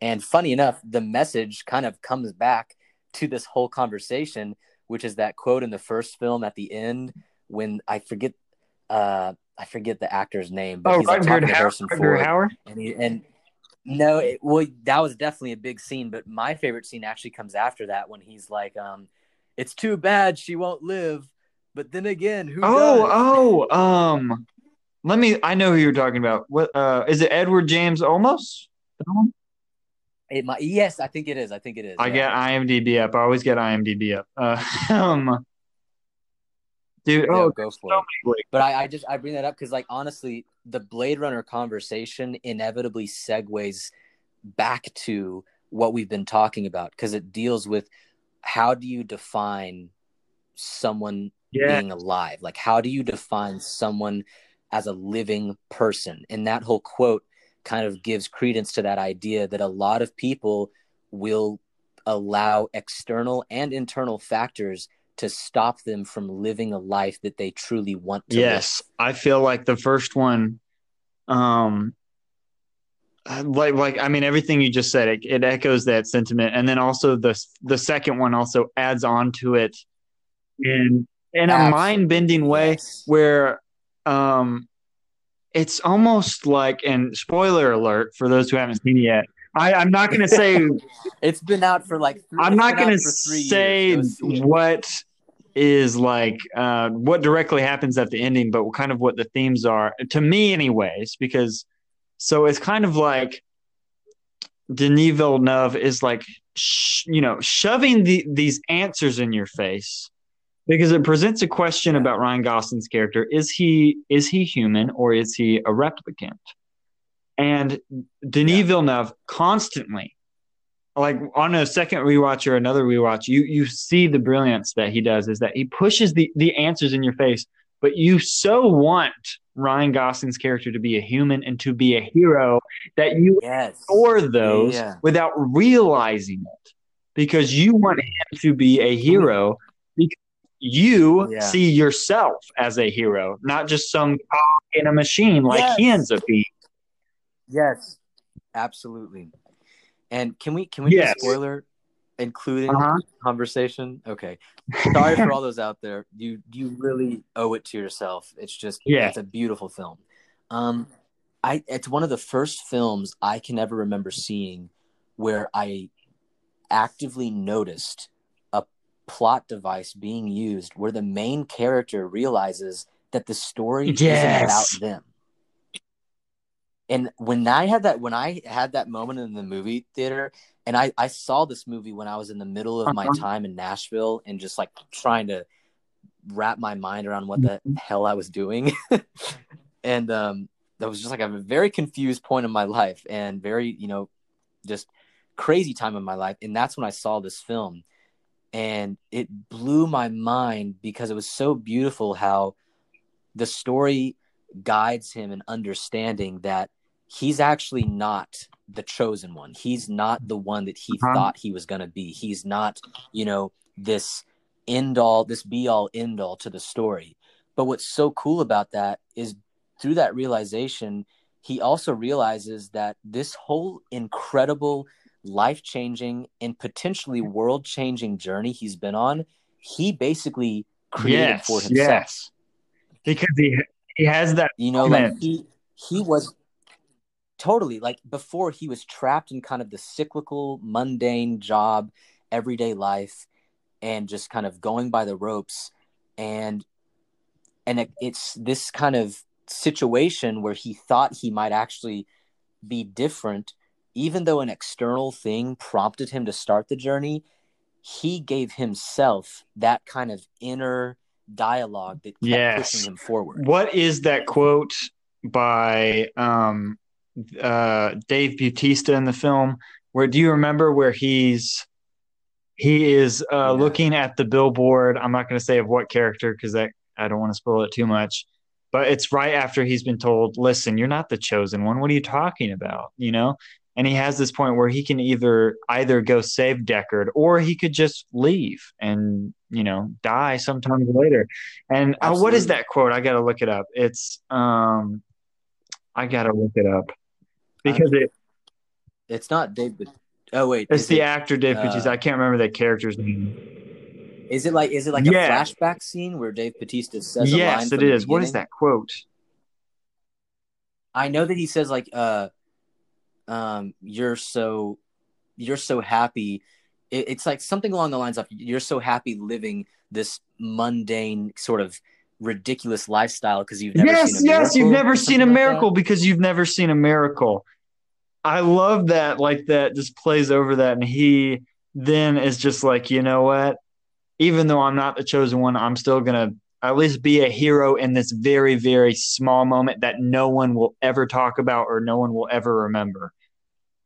and funny enough the message kind of comes back to this whole conversation which is that quote in the first film at the end when i forget uh I forget the actor's name, but oh, he's like talking to Harrison Ford, and he, and no, it, well, that was definitely a big scene. But my favorite scene actually comes after that when he's like, um, it's too bad she won't live. But then again, who? Oh, does? oh, um, let me. I know who you're talking about. What? Uh, is it Edward James Olmos? It might, yes, I think it is. I think it is. I yeah. get IMDb up. I always get IMDb up. Uh, um, dude. Yeah, oh, go for so it. But I, I just I bring that up because like honestly, the Blade Runner conversation inevitably segues back to what we've been talking about because it deals with how do you define someone Yeah. being alive? Like how do you define someone as a living person? And that whole quote kind of gives credence to that idea that a lot of people will allow external and internal factors to stop them from living a life that they truly want to Yes, I feel like the first one, um, like like I mean everything you just said, it, it echoes that sentiment, and then also the the second one also adds on to it in in a mind bending way Yes. where, um, it's almost like and spoiler alert for those who haven't seen it yet. I, I'm not going to say It's been out for like. Three, I'm not going to say years. Go see it. what is like uh, what directly happens at the ending, but kind of what the themes are to me, anyways. Because so it's kind of like Denis Villeneuve is like sh- you know shoving the, these answers in your face because it presents a question about Ryan Gosling's character: is he is he human or is he a replicant? And Denis Yeah. Villeneuve constantly like on a second rewatch or another rewatch, you you see the brilliance that he does is that he pushes the the answers in your face, but you so want Ryan Gosling's character to be a human and to be a hero that you Yes. ignore those Yeah. without realizing it because you want him to be a hero you Yeah. see yourself as a hero, not just some cog in a machine like he ends up being. Yes. Absolutely. And can we can we Yes. spoiler including Uh-huh. conversation? Okay. Sorry for all those out there. You you really owe it to yourself. It's just Yeah. it's a beautiful film. Um I it's one of the first films I can ever remember seeing where I actively noticed plot device being used where the main character realizes that the story isn't about them. And when I had that when I had that moment in the movie theater and I, I saw this movie when I was in the middle of my Uh-huh. time in Nashville and just like trying to wrap my mind around what the hell I was doing. and um that was just like a very confused point in my life and very, you know, just crazy time in my life. And that's when I saw this film. And it blew my mind because it was so beautiful how the story guides him in understanding that he's actually not the chosen one. He's not the one that he Uh-huh. thought he was going to be. He's not, you know, this end all, this be all end all to the story. But what's so cool about that is through that realization, he also realizes that this whole incredible, life changing, and potentially world changing journey he's been on, he basically created yes, for himself. yes, because he he has that You know, like he he was totally like before he was trapped in kind of the cyclical, mundane job, everyday life, and just kind of going by the ropes. And and it, it's this kind of situation where he thought he might actually be different, even though an external thing prompted him to start the journey. He gave himself that kind of inner dialogue that kept Yes. pushing him forward. What is that quote by um, uh, Dave Bautista in the film? Where do you remember where he's he is uh, Yeah. looking at the billboard? I'm not going to say of what character because that I don't want to spoil it too much. But it's right after he's been told, "Listen, you're not the chosen one. What are you talking about?" You know. And he has this point where he can either either go save Deckard or he could just leave and you know die sometime later. And uh, what is that quote? I gotta look it up. It's um, I gotta look it up because it, It's not Dave. Oh wait, it's the it, actor Dave Bautista. uh, I can't remember that character's name. Is it like is it like Yeah. a flashback scene where Dave Bautista says a line Yes, it is. What is that quote? I know that he says like uh um you're so you're so happy it, it's like something along the lines of you're so happy living this mundane sort of ridiculous lifestyle because you've never yes, seen a yes, you've never seen a something like miracle because you've never seen a miracle. I love that, like that just plays over that, and he then is just like, you know what? Even though I'm not the chosen one, I'm still gonna at least be a hero in this very, very small moment that no one will ever talk about or no one will ever remember.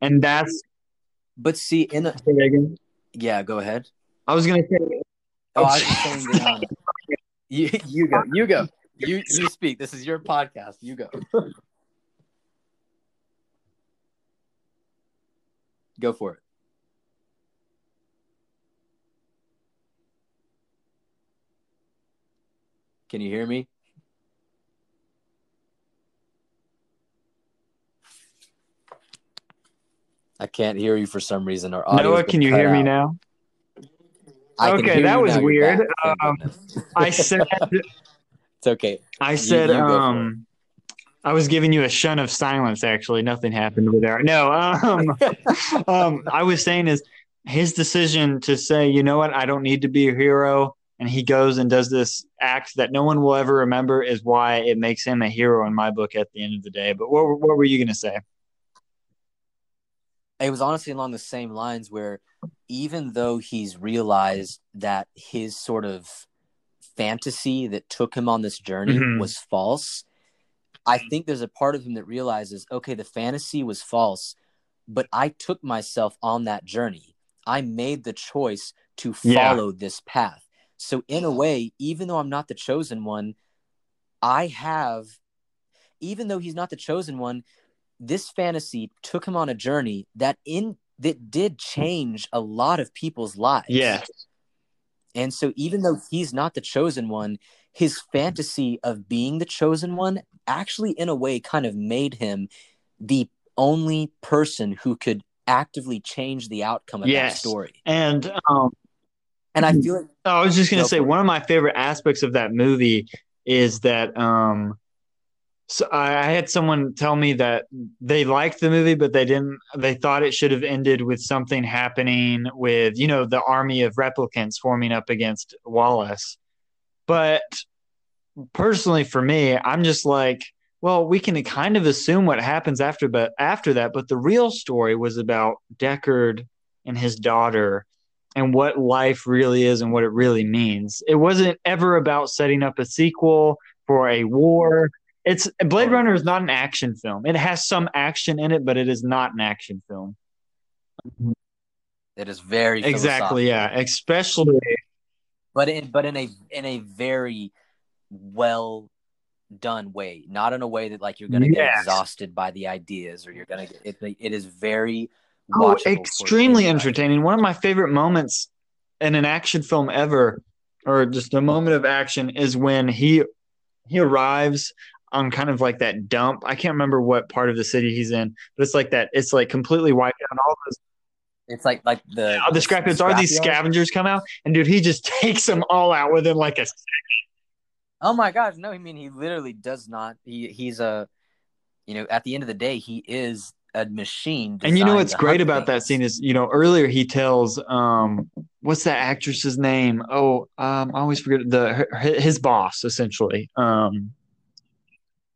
And that's But see, in a yeah, go ahead. I was gonna say Oh, I was saying that. um, you you go, you go, you you speak. This is your podcast. You go. Go for it. Can you hear me? I can't hear you for some reason. Our audio. Noah, can you hear me now? Okay, that was weird. Um, I said it's okay. I said you for um I was giving you a shun of silence actually. Nothing happened over there. No, um um I was saying is his decision to say, you know what, I don't need to be a hero and he goes and does this act that no one will ever remember is why it makes him a hero in my book at the end of the day. But what what were you going to say? It was honestly along the same lines where even though he's realized that his sort of fantasy that took him on this journey Mhm. was false i think there's a part of him that realizes okay the fantasy was false but i took myself on that journey i made the choice to Yeah. follow this path so in a way even though i'm not the chosen one i have even though he's not the chosen one this fantasy took him on a journey that in that did change a lot of people's lives. Yeah. And so even though he's not the chosen one, his fantasy of being the chosen one actually in a way kind of made him the only person who could actively change the outcome of that Yes. story. And um And I feel like Oh, I was just gonna say one of my favorite aspects of that movie is that um so I, had someone tell me that they liked the movie, but they didn't they thought it should have ended with something happening with, you know, the army of replicants forming up against Wallace. But personally for me, I'm just like, well, we can kind of assume what happens after but after that, but the real story was about Deckard and his daughter and what life really is and what it really means. It wasn't ever about setting up a sequel for a war. It's Blade Runner is not an action film. It has some action in it, but it is not an action film. it is very Exactly, yeah. Especially but in but in a in a very well done way, not in a way that like you're gonna get exhausted by the ideas or you're gonna get it. It is very oh, extremely entertaining. One of my favorite moments in an action film ever, or just a moment of action, is when he he arrives on kind of like that dump. I can't remember what part of the city he's in, but it's like that. It's like completely wiped out. All those It's like like the the scrapyards are these scavengers come out, and dude, he just takes them all out within like a. Oh my gosh, no! I mean, he literally does not. He he's a, you know, at the end of the day, he is a machine. And you know what's great about that scene is, you know, earlier he tells, um, what's that actress's name? Oh, um, I always forget the her, his boss essentially. Um,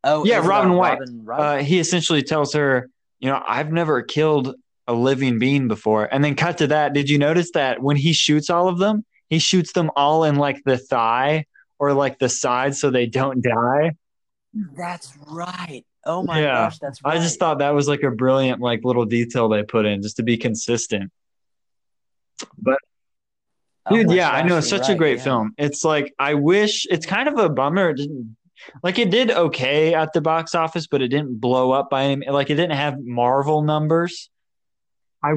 Oh Yeah, Robin Wright. Robin uh, he essentially tells her, you know, I've never killed a living being before. And then cut to that. Did you notice that when he shoots all of them, he shoots them all in like the thigh or like the side so they don't die? that's right. Oh my Yeah. gosh, that's right. I just thought that was like a brilliant like little detail they put in just to be consistent. Oh Dude, yeah, I know. It's such a great yeah. film. It's like I wish it's kind of a bummer. It didn't like it did okay at the box office, but it didn't blow up by any like it didn't have Marvel numbers. I.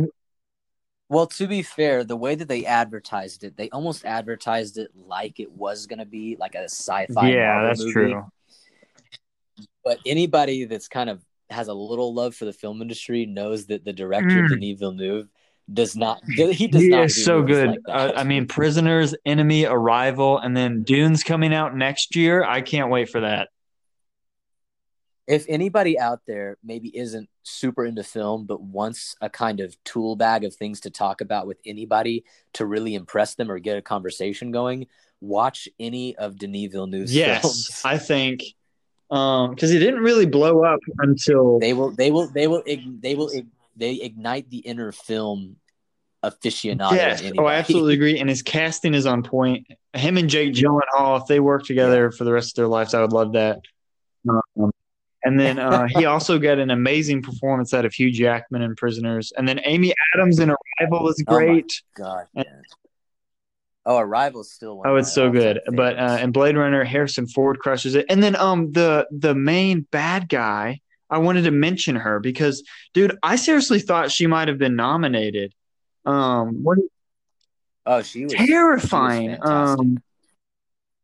Well, to be fair, the way that they advertised it, they almost advertised it like it was going to be like a sci-fi. yeah, Marvel that's movie. true. But anybody that's kind of has a little love for the film industry knows that the director Mm. Denis Villeneuve does not. He does He not. is do so good. like uh. I mean, Prisoners, Enemy, Arrival, and then Dune's coming out next year. I can't wait for that. if anybody out there maybe isn't super into film but wants a kind of tool bag of things to talk about with anybody to really impress them or get a conversation going, watch any of Denis Villeneuve's yes, films. I think um because he didn't really blow up until They will they will they will they will ig- they ignite the inner film aficionado. yes. Oh, I absolutely agree. And his casting is on point. Him and Jake Gyllenhaal, if they work together for the rest of their lives, I would love that. Um, and then uh, he also got an amazing performance out of Hugh Jackman in Prisoners. And then Amy Adams in Arrival is Oh great. God. man. Oh, Arrival's still one. Oh, it's so good. But uh, in Blade Runner, Harrison Ford crushes it. And then um the the main bad guy, I wanted to mention her because, dude, I seriously thought she might have been nominated. Um, what oh, she was she was terrifying. Um,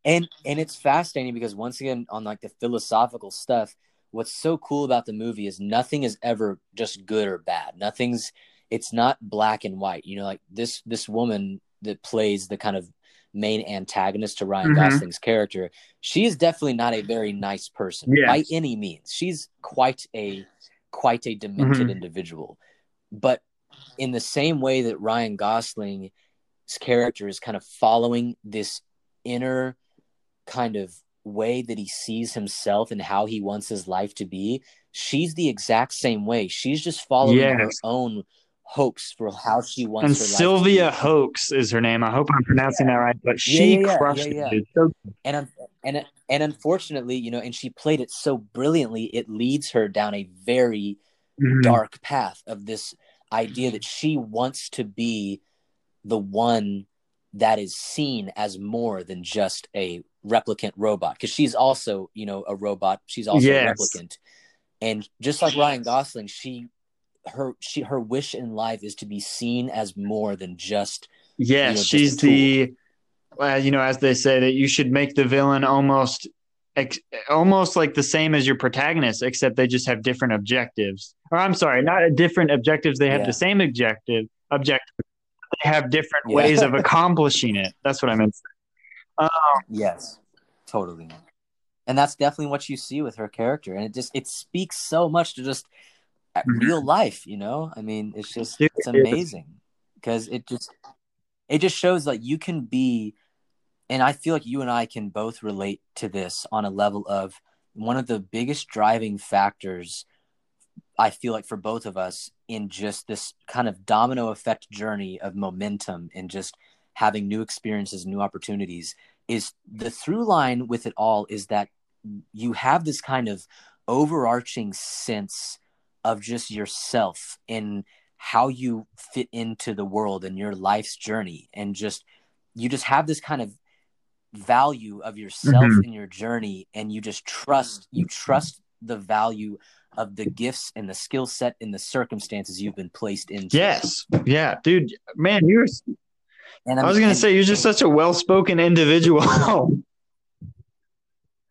and and it's fascinating because once again on like the philosophical stuff what's so cool about the movie is nothing is ever just good or bad nothing's it's not black and white you know like this this woman that plays the kind of main antagonist to Ryan Mhm. Gosling's character she is definitely not a very nice person Yes. by any means she's quite a quite a demented Mhm. individual but in the same way that Ryan Gosling's character is kind of following this inner kind of way that he sees himself and how he wants his life to be, she's the exact same way. She's just following her own hopes for how she wants and Sylvia. Hoeks is her name. I hope I'm pronouncing that right. But she Yeah, yeah, yeah, crushed yeah, yeah. it. And and and unfortunately, you know, and she played it so brilliantly, it leads her down a very Mhm. dark path of this idea that she wants to be the one that is seen as more than just a replicant robot because she's also you know a robot she's also Yes. a replicant and just like ryan gosling she her she her wish in life is to be seen as more than just Yes, you know, she's the, uh, you know, as they say that you should make the villain almost, ex- almost like the same as your protagonist, except they just have different objectives. Or I'm sorry, not different objectives. They have Yeah. the same objective. Objective. They have different Yeah. ways of accomplishing it. That's what I meant. Um, yes totally and that's definitely what you see with her character and it just it speaks so much to just Mhm. real life you know i mean it's just it's amazing because it just it just shows like you can be and i feel like you and i can both relate to this on a level of one of the biggest driving factors i feel like for both of us in just this kind of domino effect journey of momentum and just having new experiences new opportunities is the through line with it all is that you have this kind of overarching sense of just yourself and how you fit into the world and your life's journey and just you just have this kind of value of yourself Mhm. in your journey and you just trust you trust the value of the gifts and the skill set and the circumstances you've been placed into yes, yeah, dude, man, you're. and I was gonna and- say you're just such a well-spoken individual.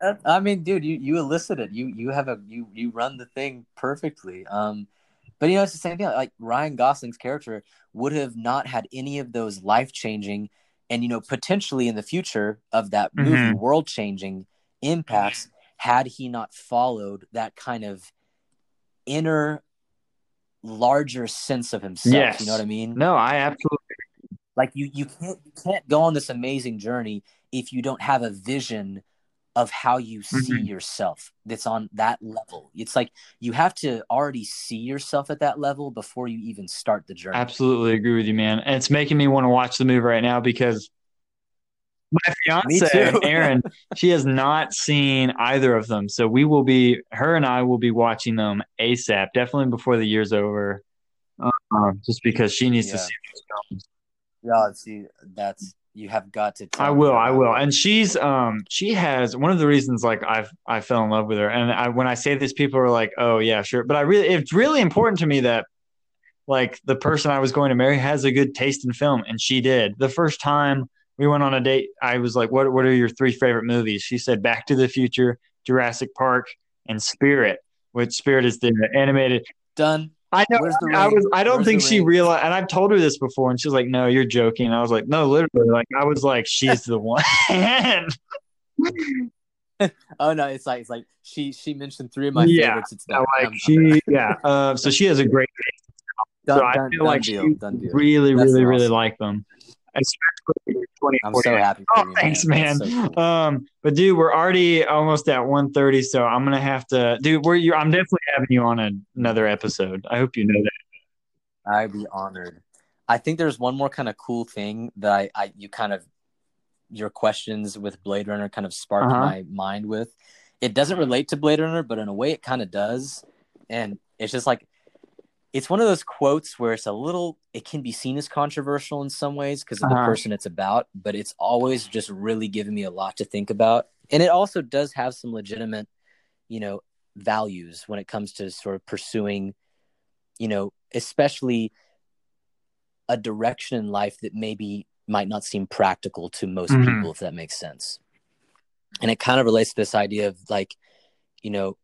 I mean, dude, you you elicit it. You you have a you you run the thing perfectly. Um, but you know, it's the same thing. Like Ryan Gosling's character would have not had any of those life changing, and you know, potentially in the future of that movie, Mhm. world changing impacts had he not followed that kind of inner, larger sense of himself. Yes. You know what I mean? no, I absolutely. like you you can't you can't go on this amazing journey if you don't have a vision of how you see Mhm. yourself that's on that level it's like you have to already see yourself at that level before you even start the journey Absolutely agree with you, man. And it's making me want to watch the movie right now because my fiance. Erin, she has not seen either of them. So we will be, her and I will be watching them ASAP, definitely before the year's over. Um, just because she needs to see those films. yeah see that's you have got to tell I will, I will. And she's um she has one of the reasons like I've I fell in love with her. And I when I say this, people are like, Oh yeah, sure. But I really it's really important to me that like the person I was going to marry has a good taste in film, and she did. The first time we went on a date, I was like, What what are your three favorite movies? She said Back to the Future, Jurassic Park, and Spirit, which Spirit is the animated done I know. I was. I don't Where's think she realized, and I've told her this before, and she's like, "No, you're joking." And I was like, "No, literally." Like I was like, "She's the one." oh no, it's like it's like she she mentioned three of my Yeah, favorites. It's done. like I'm- I'm she, yeah. Uh, so she has a great. done, so I done- feel done like deal, she really, really, really like them. Especially twenty I'm so happy. Oh, you, thanks, man. man. So cool. Um, but dude, we're already almost at 1.30, so I'm gonna have to, dude. We're you. I'm definitely having you on a, another episode. I hope you know that. I'd be honored. I think there's one more kind of cool thing that I, I you kind of your questions with Blade Runner kind of sparked Uh-huh. my mind with. It doesn't relate to Blade Runner, but in a way it kind of does. And it's just like it's one of those quotes where it's a little it can be seen as controversial in some ways because of the Uh-huh. person it's about, but it's always just really given me a lot to think about. And it also does have some legitimate, you know, values when it comes to sort of pursuing, you know, especially a direction in life that maybe might not seem practical to most Mhm. people, if that makes sense. And it kind of relates to this idea of like, you know,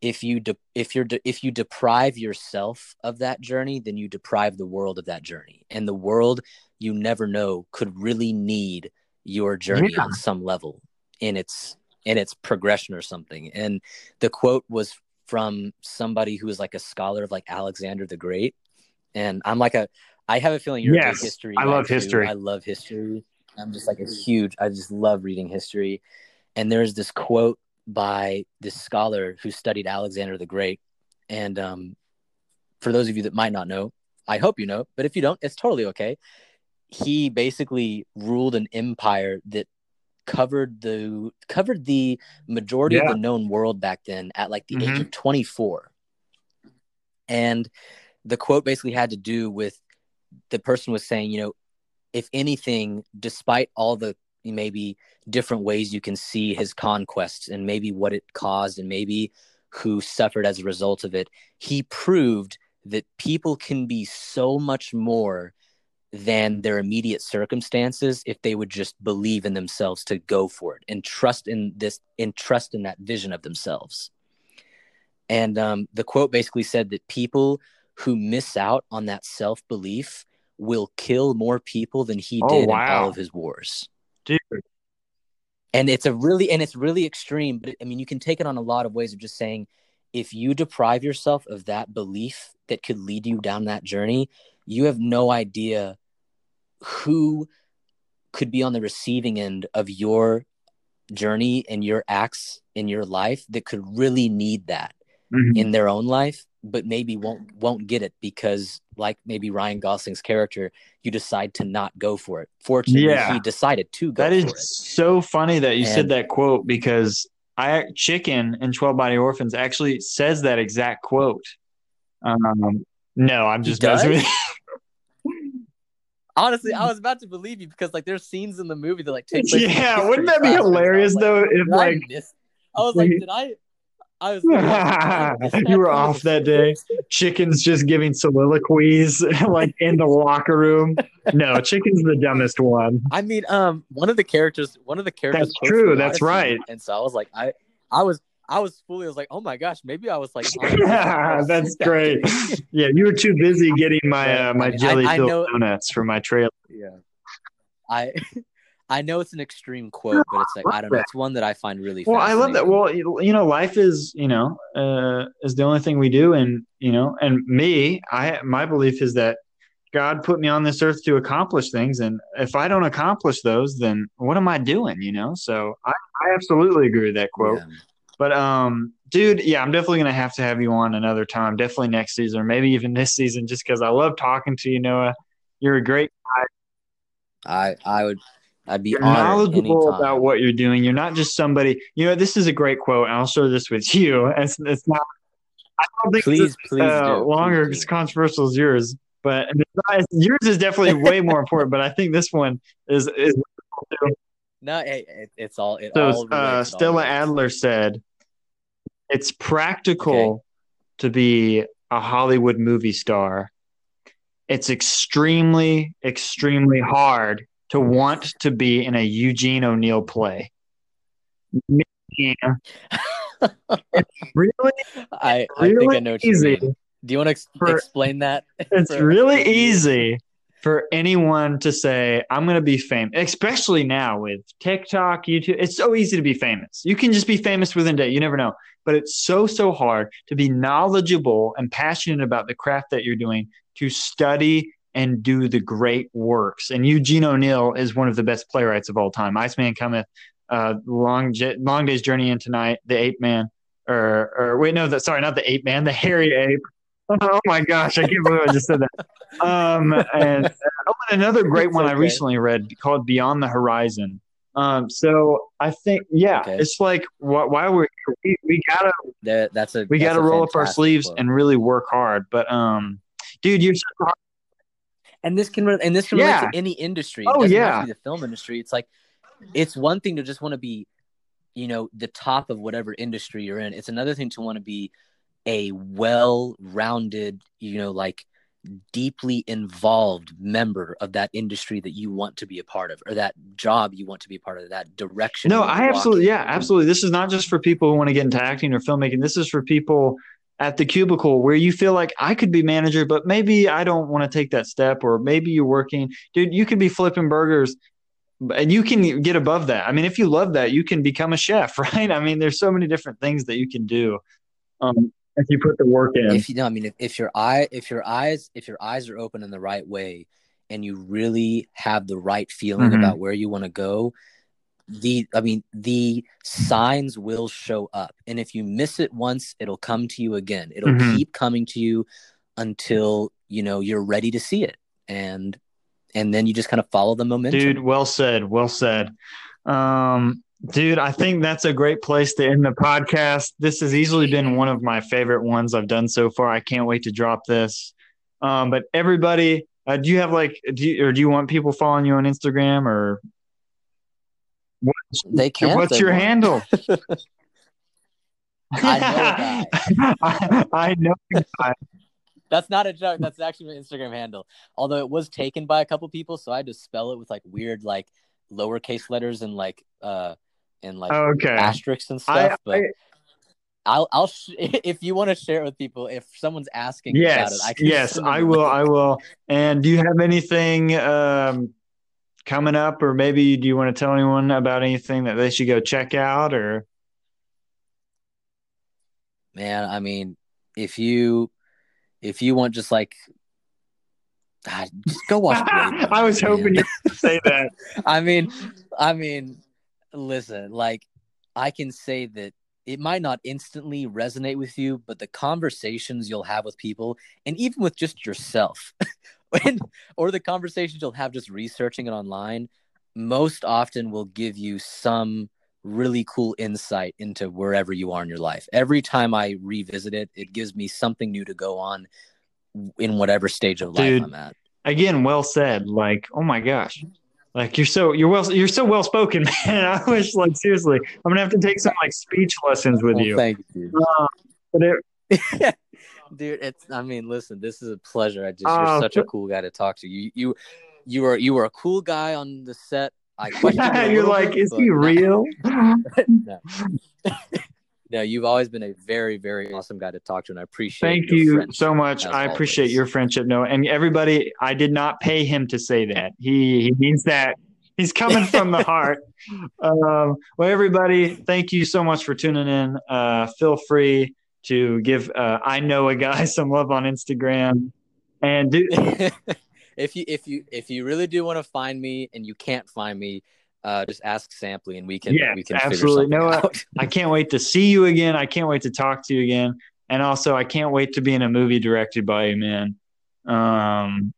if you de- if you're de- if you deprive yourself of that journey, then you deprive the world of that journey, and the world you never know could really need your journey Yeah. on some level in its in its progression or something. And the quote was from somebody who was like a scholar of like Alexander the Great, and I'm like a I have a feeling you're a Yes, big history. I love too. history. I love history. I'm just like a huge. I just love reading history. And there's this quote by this scholar who studied Alexander the Great. And um, for those of you that might not know, I hope you know, but if you don't, it's totally okay. He basically ruled an empire that covered the covered the majority Yeah. of the known world back then at like the age Mhm. of 24. And the quote basically had to do with the person was saying, you know, if anything, despite all the maybe different ways you can see his conquests and maybe what it caused and maybe who suffered as a result of it, he proved that people can be so much more than their immediate circumstances if they would just believe in themselves to go for it and trust in this and trust in that vision of themselves. And um, the quote basically said that people who miss out on that self belief will kill more people than he Oh, did in all of his wars. Dude, And it's a really and it's really extreme, but I mean you can take it on a lot of ways of just saying if you deprive yourself of that belief that could lead you down that journey, you have no idea who could be on the receiving end of your journey and your acts in your life that could really need that mhm. in their own life but maybe won't won't get it because like maybe Ryan Gosling's character you decide to not go for it fortunately Yeah. he decided to go That is so funny that you said that quote because I Chicken in Twelve Body Orphans actually says that exact quote. Um, no, I'm just messing with honestly I was about to believe you because like there's scenes in the movie that like take place Yeah, wouldn't that be class, and so I was hilarious though? If I like miss- I was like did I I was like, did I miss that you were off that day. Chicken's just giving soliloquies like in the locker room. No, Chicken's the dumbest one. I mean, um, one of the characters, one of the characters. That's true, that's right. And so I was like, I, I was, I was fully, I was like, oh my gosh, maybe I was like, on the mission. I was That's great. Yeah, you were too busy getting my uh, I my I- jelly I filled know- donuts for my trailer. yeah, I, I know it's an extreme quote, but it's like I don't know. It's one that I find really. Well, I love that. Well, you know, life is you know uh, is the only thing we do, and you know, and me, I my belief is that God put me on this earth to accomplish things, and if I don't accomplish those, then what am I doing? You know, so I, I absolutely agree with that quote. Yeah. But um, dude, yeah, I'm definitely gonna have to have you on another time, definitely next season, or maybe even this season, just because I love talking to you, Noah. You're a great guy. I, I would, I'd be you're knowledgeable anytime. about what you're doing. You're not just somebody. You know, this is a great quote, and I'll share this with you. It's, it's not. I don't think Please, it's please uh, do. longer Please controversial as yours, but yours is definitely way more important. But I think this one is is. No, hey, it, it's all. It So all uh, it all Stella. Adler said, "It's practical to be a Hollywood movie star. It's extremely, extremely hard to hmm. want to be in a Eugene O'Neill play." Really, I, I think I really know what you easy. mean. Do you want to ex- for- explain that? It's for- really easy for anyone to say, I'm going to be famous, especially now with TikTok, YouTube. It's so easy to be famous. You can just be famous within a day. You never know. But it's so, so hard to be knowledgeable and passionate about the craft that you're doing, to study and do the great works. And Eugene O'Neill is one of the best playwrights of all time. Iceman Cometh, uh, Long, Long Day's Journey Into Night, The Ape Man, or, or wait, no, the, sorry, not The Ape Man, The Hairy Ape. Oh my gosh, I can't believe I just said that. Um, and oh, another great one okay. I recently read called Beyond the Horizon. Um, so I think, yeah, okay. it's like why, why we're we, we gotta that, that's a we that's gotta roll up our sleeves quote. and really work hard. But um, dude, you're so hard. And this can and this can yeah. relate to any industry. Oh, it oh yeah, the film industry. It's like it's one thing to just want to be, you know, the top of whatever industry you're in. It's another thing to want to be a well-rounded, you know, like deeply involved member of that industry that you want to be a part of or that job you want to be a part of that direction no i absolutely yeah absolutely this is not just for people who want to get into acting or filmmaking this is for people at the cubicle where you feel like i could be manager but maybe i don't want to take that step or maybe you're working dude you could be flipping burgers and you can get above that i mean if you love that you can become a chef right i mean there's so many different things that you can do um, if you put the work in. If you know, I mean, if, if your eye, if your eyes, if your eyes are open in the right way, and you really have the right feeling mm-hmm. about where you want to go, the I mean, the signs will show up, and if you miss it once, it'll come to you again. It'll mm-hmm. keep coming to you until you know you're ready to see it, and and then you just kind of follow the momentum. Dude, well said, well said. Um, Dude, I think that's a great place to end the podcast. This has easily been one of my favorite ones I've done so far. I can't wait to drop this. Um, but everybody, uh, do you have like, do you, or do you want people following you on Instagram or? What's, they can. What's your want. handle? I know. I, I know. That's not a joke. That's actually my Instagram handle. Although it was taken by a couple people, so I had to spell it with like weird like lowercase letters and like uh and like okay. asterisks and stuff. I, but I, I'll I'll sh- if you want to share it with people. If someone's asking yes, about it, I yes, I will. I will. And do you have anything um, coming up, or maybe do you want to tell anyone about anything that they should go check out, or? Man, I mean, if you if you want just like God, just go watch Blade. I was hoping you say that. I mean, I mean, listen, like I can say that it might not instantly resonate with you, but the conversations you'll have with people and even with just yourself when, or the conversations you'll have just researching it online most often will give you some really cool insight into wherever you are in your life. Every time I revisit it, it gives me something new to go on in whatever stage of life Dude, I'm at. Again, well said. Like, oh my gosh. Like you're so you're well you're so well spoken, man. I wish like seriously, I'm gonna have to take some like speech lessons with well, you. Thank you. Uh, but it, dude, it's I mean, listen, this is a pleasure. I just uh, you're such a cool guy to talk to. You you you were you were a cool guy on the set. I you're like, bit, is he real? no. no, you've always been a very, very awesome guy to talk to, and I appreciate. Thank you so much. I always. appreciate your friendship, Noah, and everybody. I did not pay him to say that. He he means that. He's coming from the heart. Um, well, everybody, thank you so much for tuning in. Uh, feel free to give uh, I know a guy some love on Instagram, and do. if you if you if you really do want to find me and you can't find me, uh, just ask Sampley and we can yeah, we can absolutely. No, I can't wait to see you again. I can't wait to talk to you again, and also I can't wait to be in a movie directed by you, man. Um,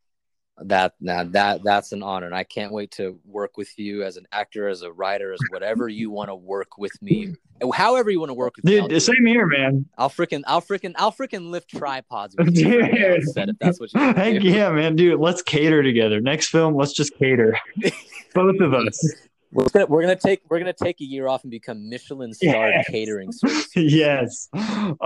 that now that that's an honor, and I can't wait to work with you as an actor, as a writer, as whatever you want to work with me, however you want to work with dude, me. Dude, same here, man. I'll freaking, I'll freaking, I'll freaking lift tripods with you. Dude. Set, if that's what you. Heck yeah, man, dude. Let's cater together. Next film, let's just cater. Both of us. We're gonna we're gonna take we're gonna take a year off and become Michelin star yes. catering service. yes. All right.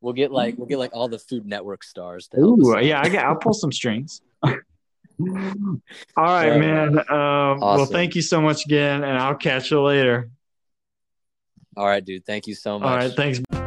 We'll get like we'll get like all the Food Network stars. Ooh, yeah, I got. I'll pull some strings. All right, man. Um, awesome. Well, thank you so much again, and I'll catch you later. All right, dude. Thank you so much. All right, thanks.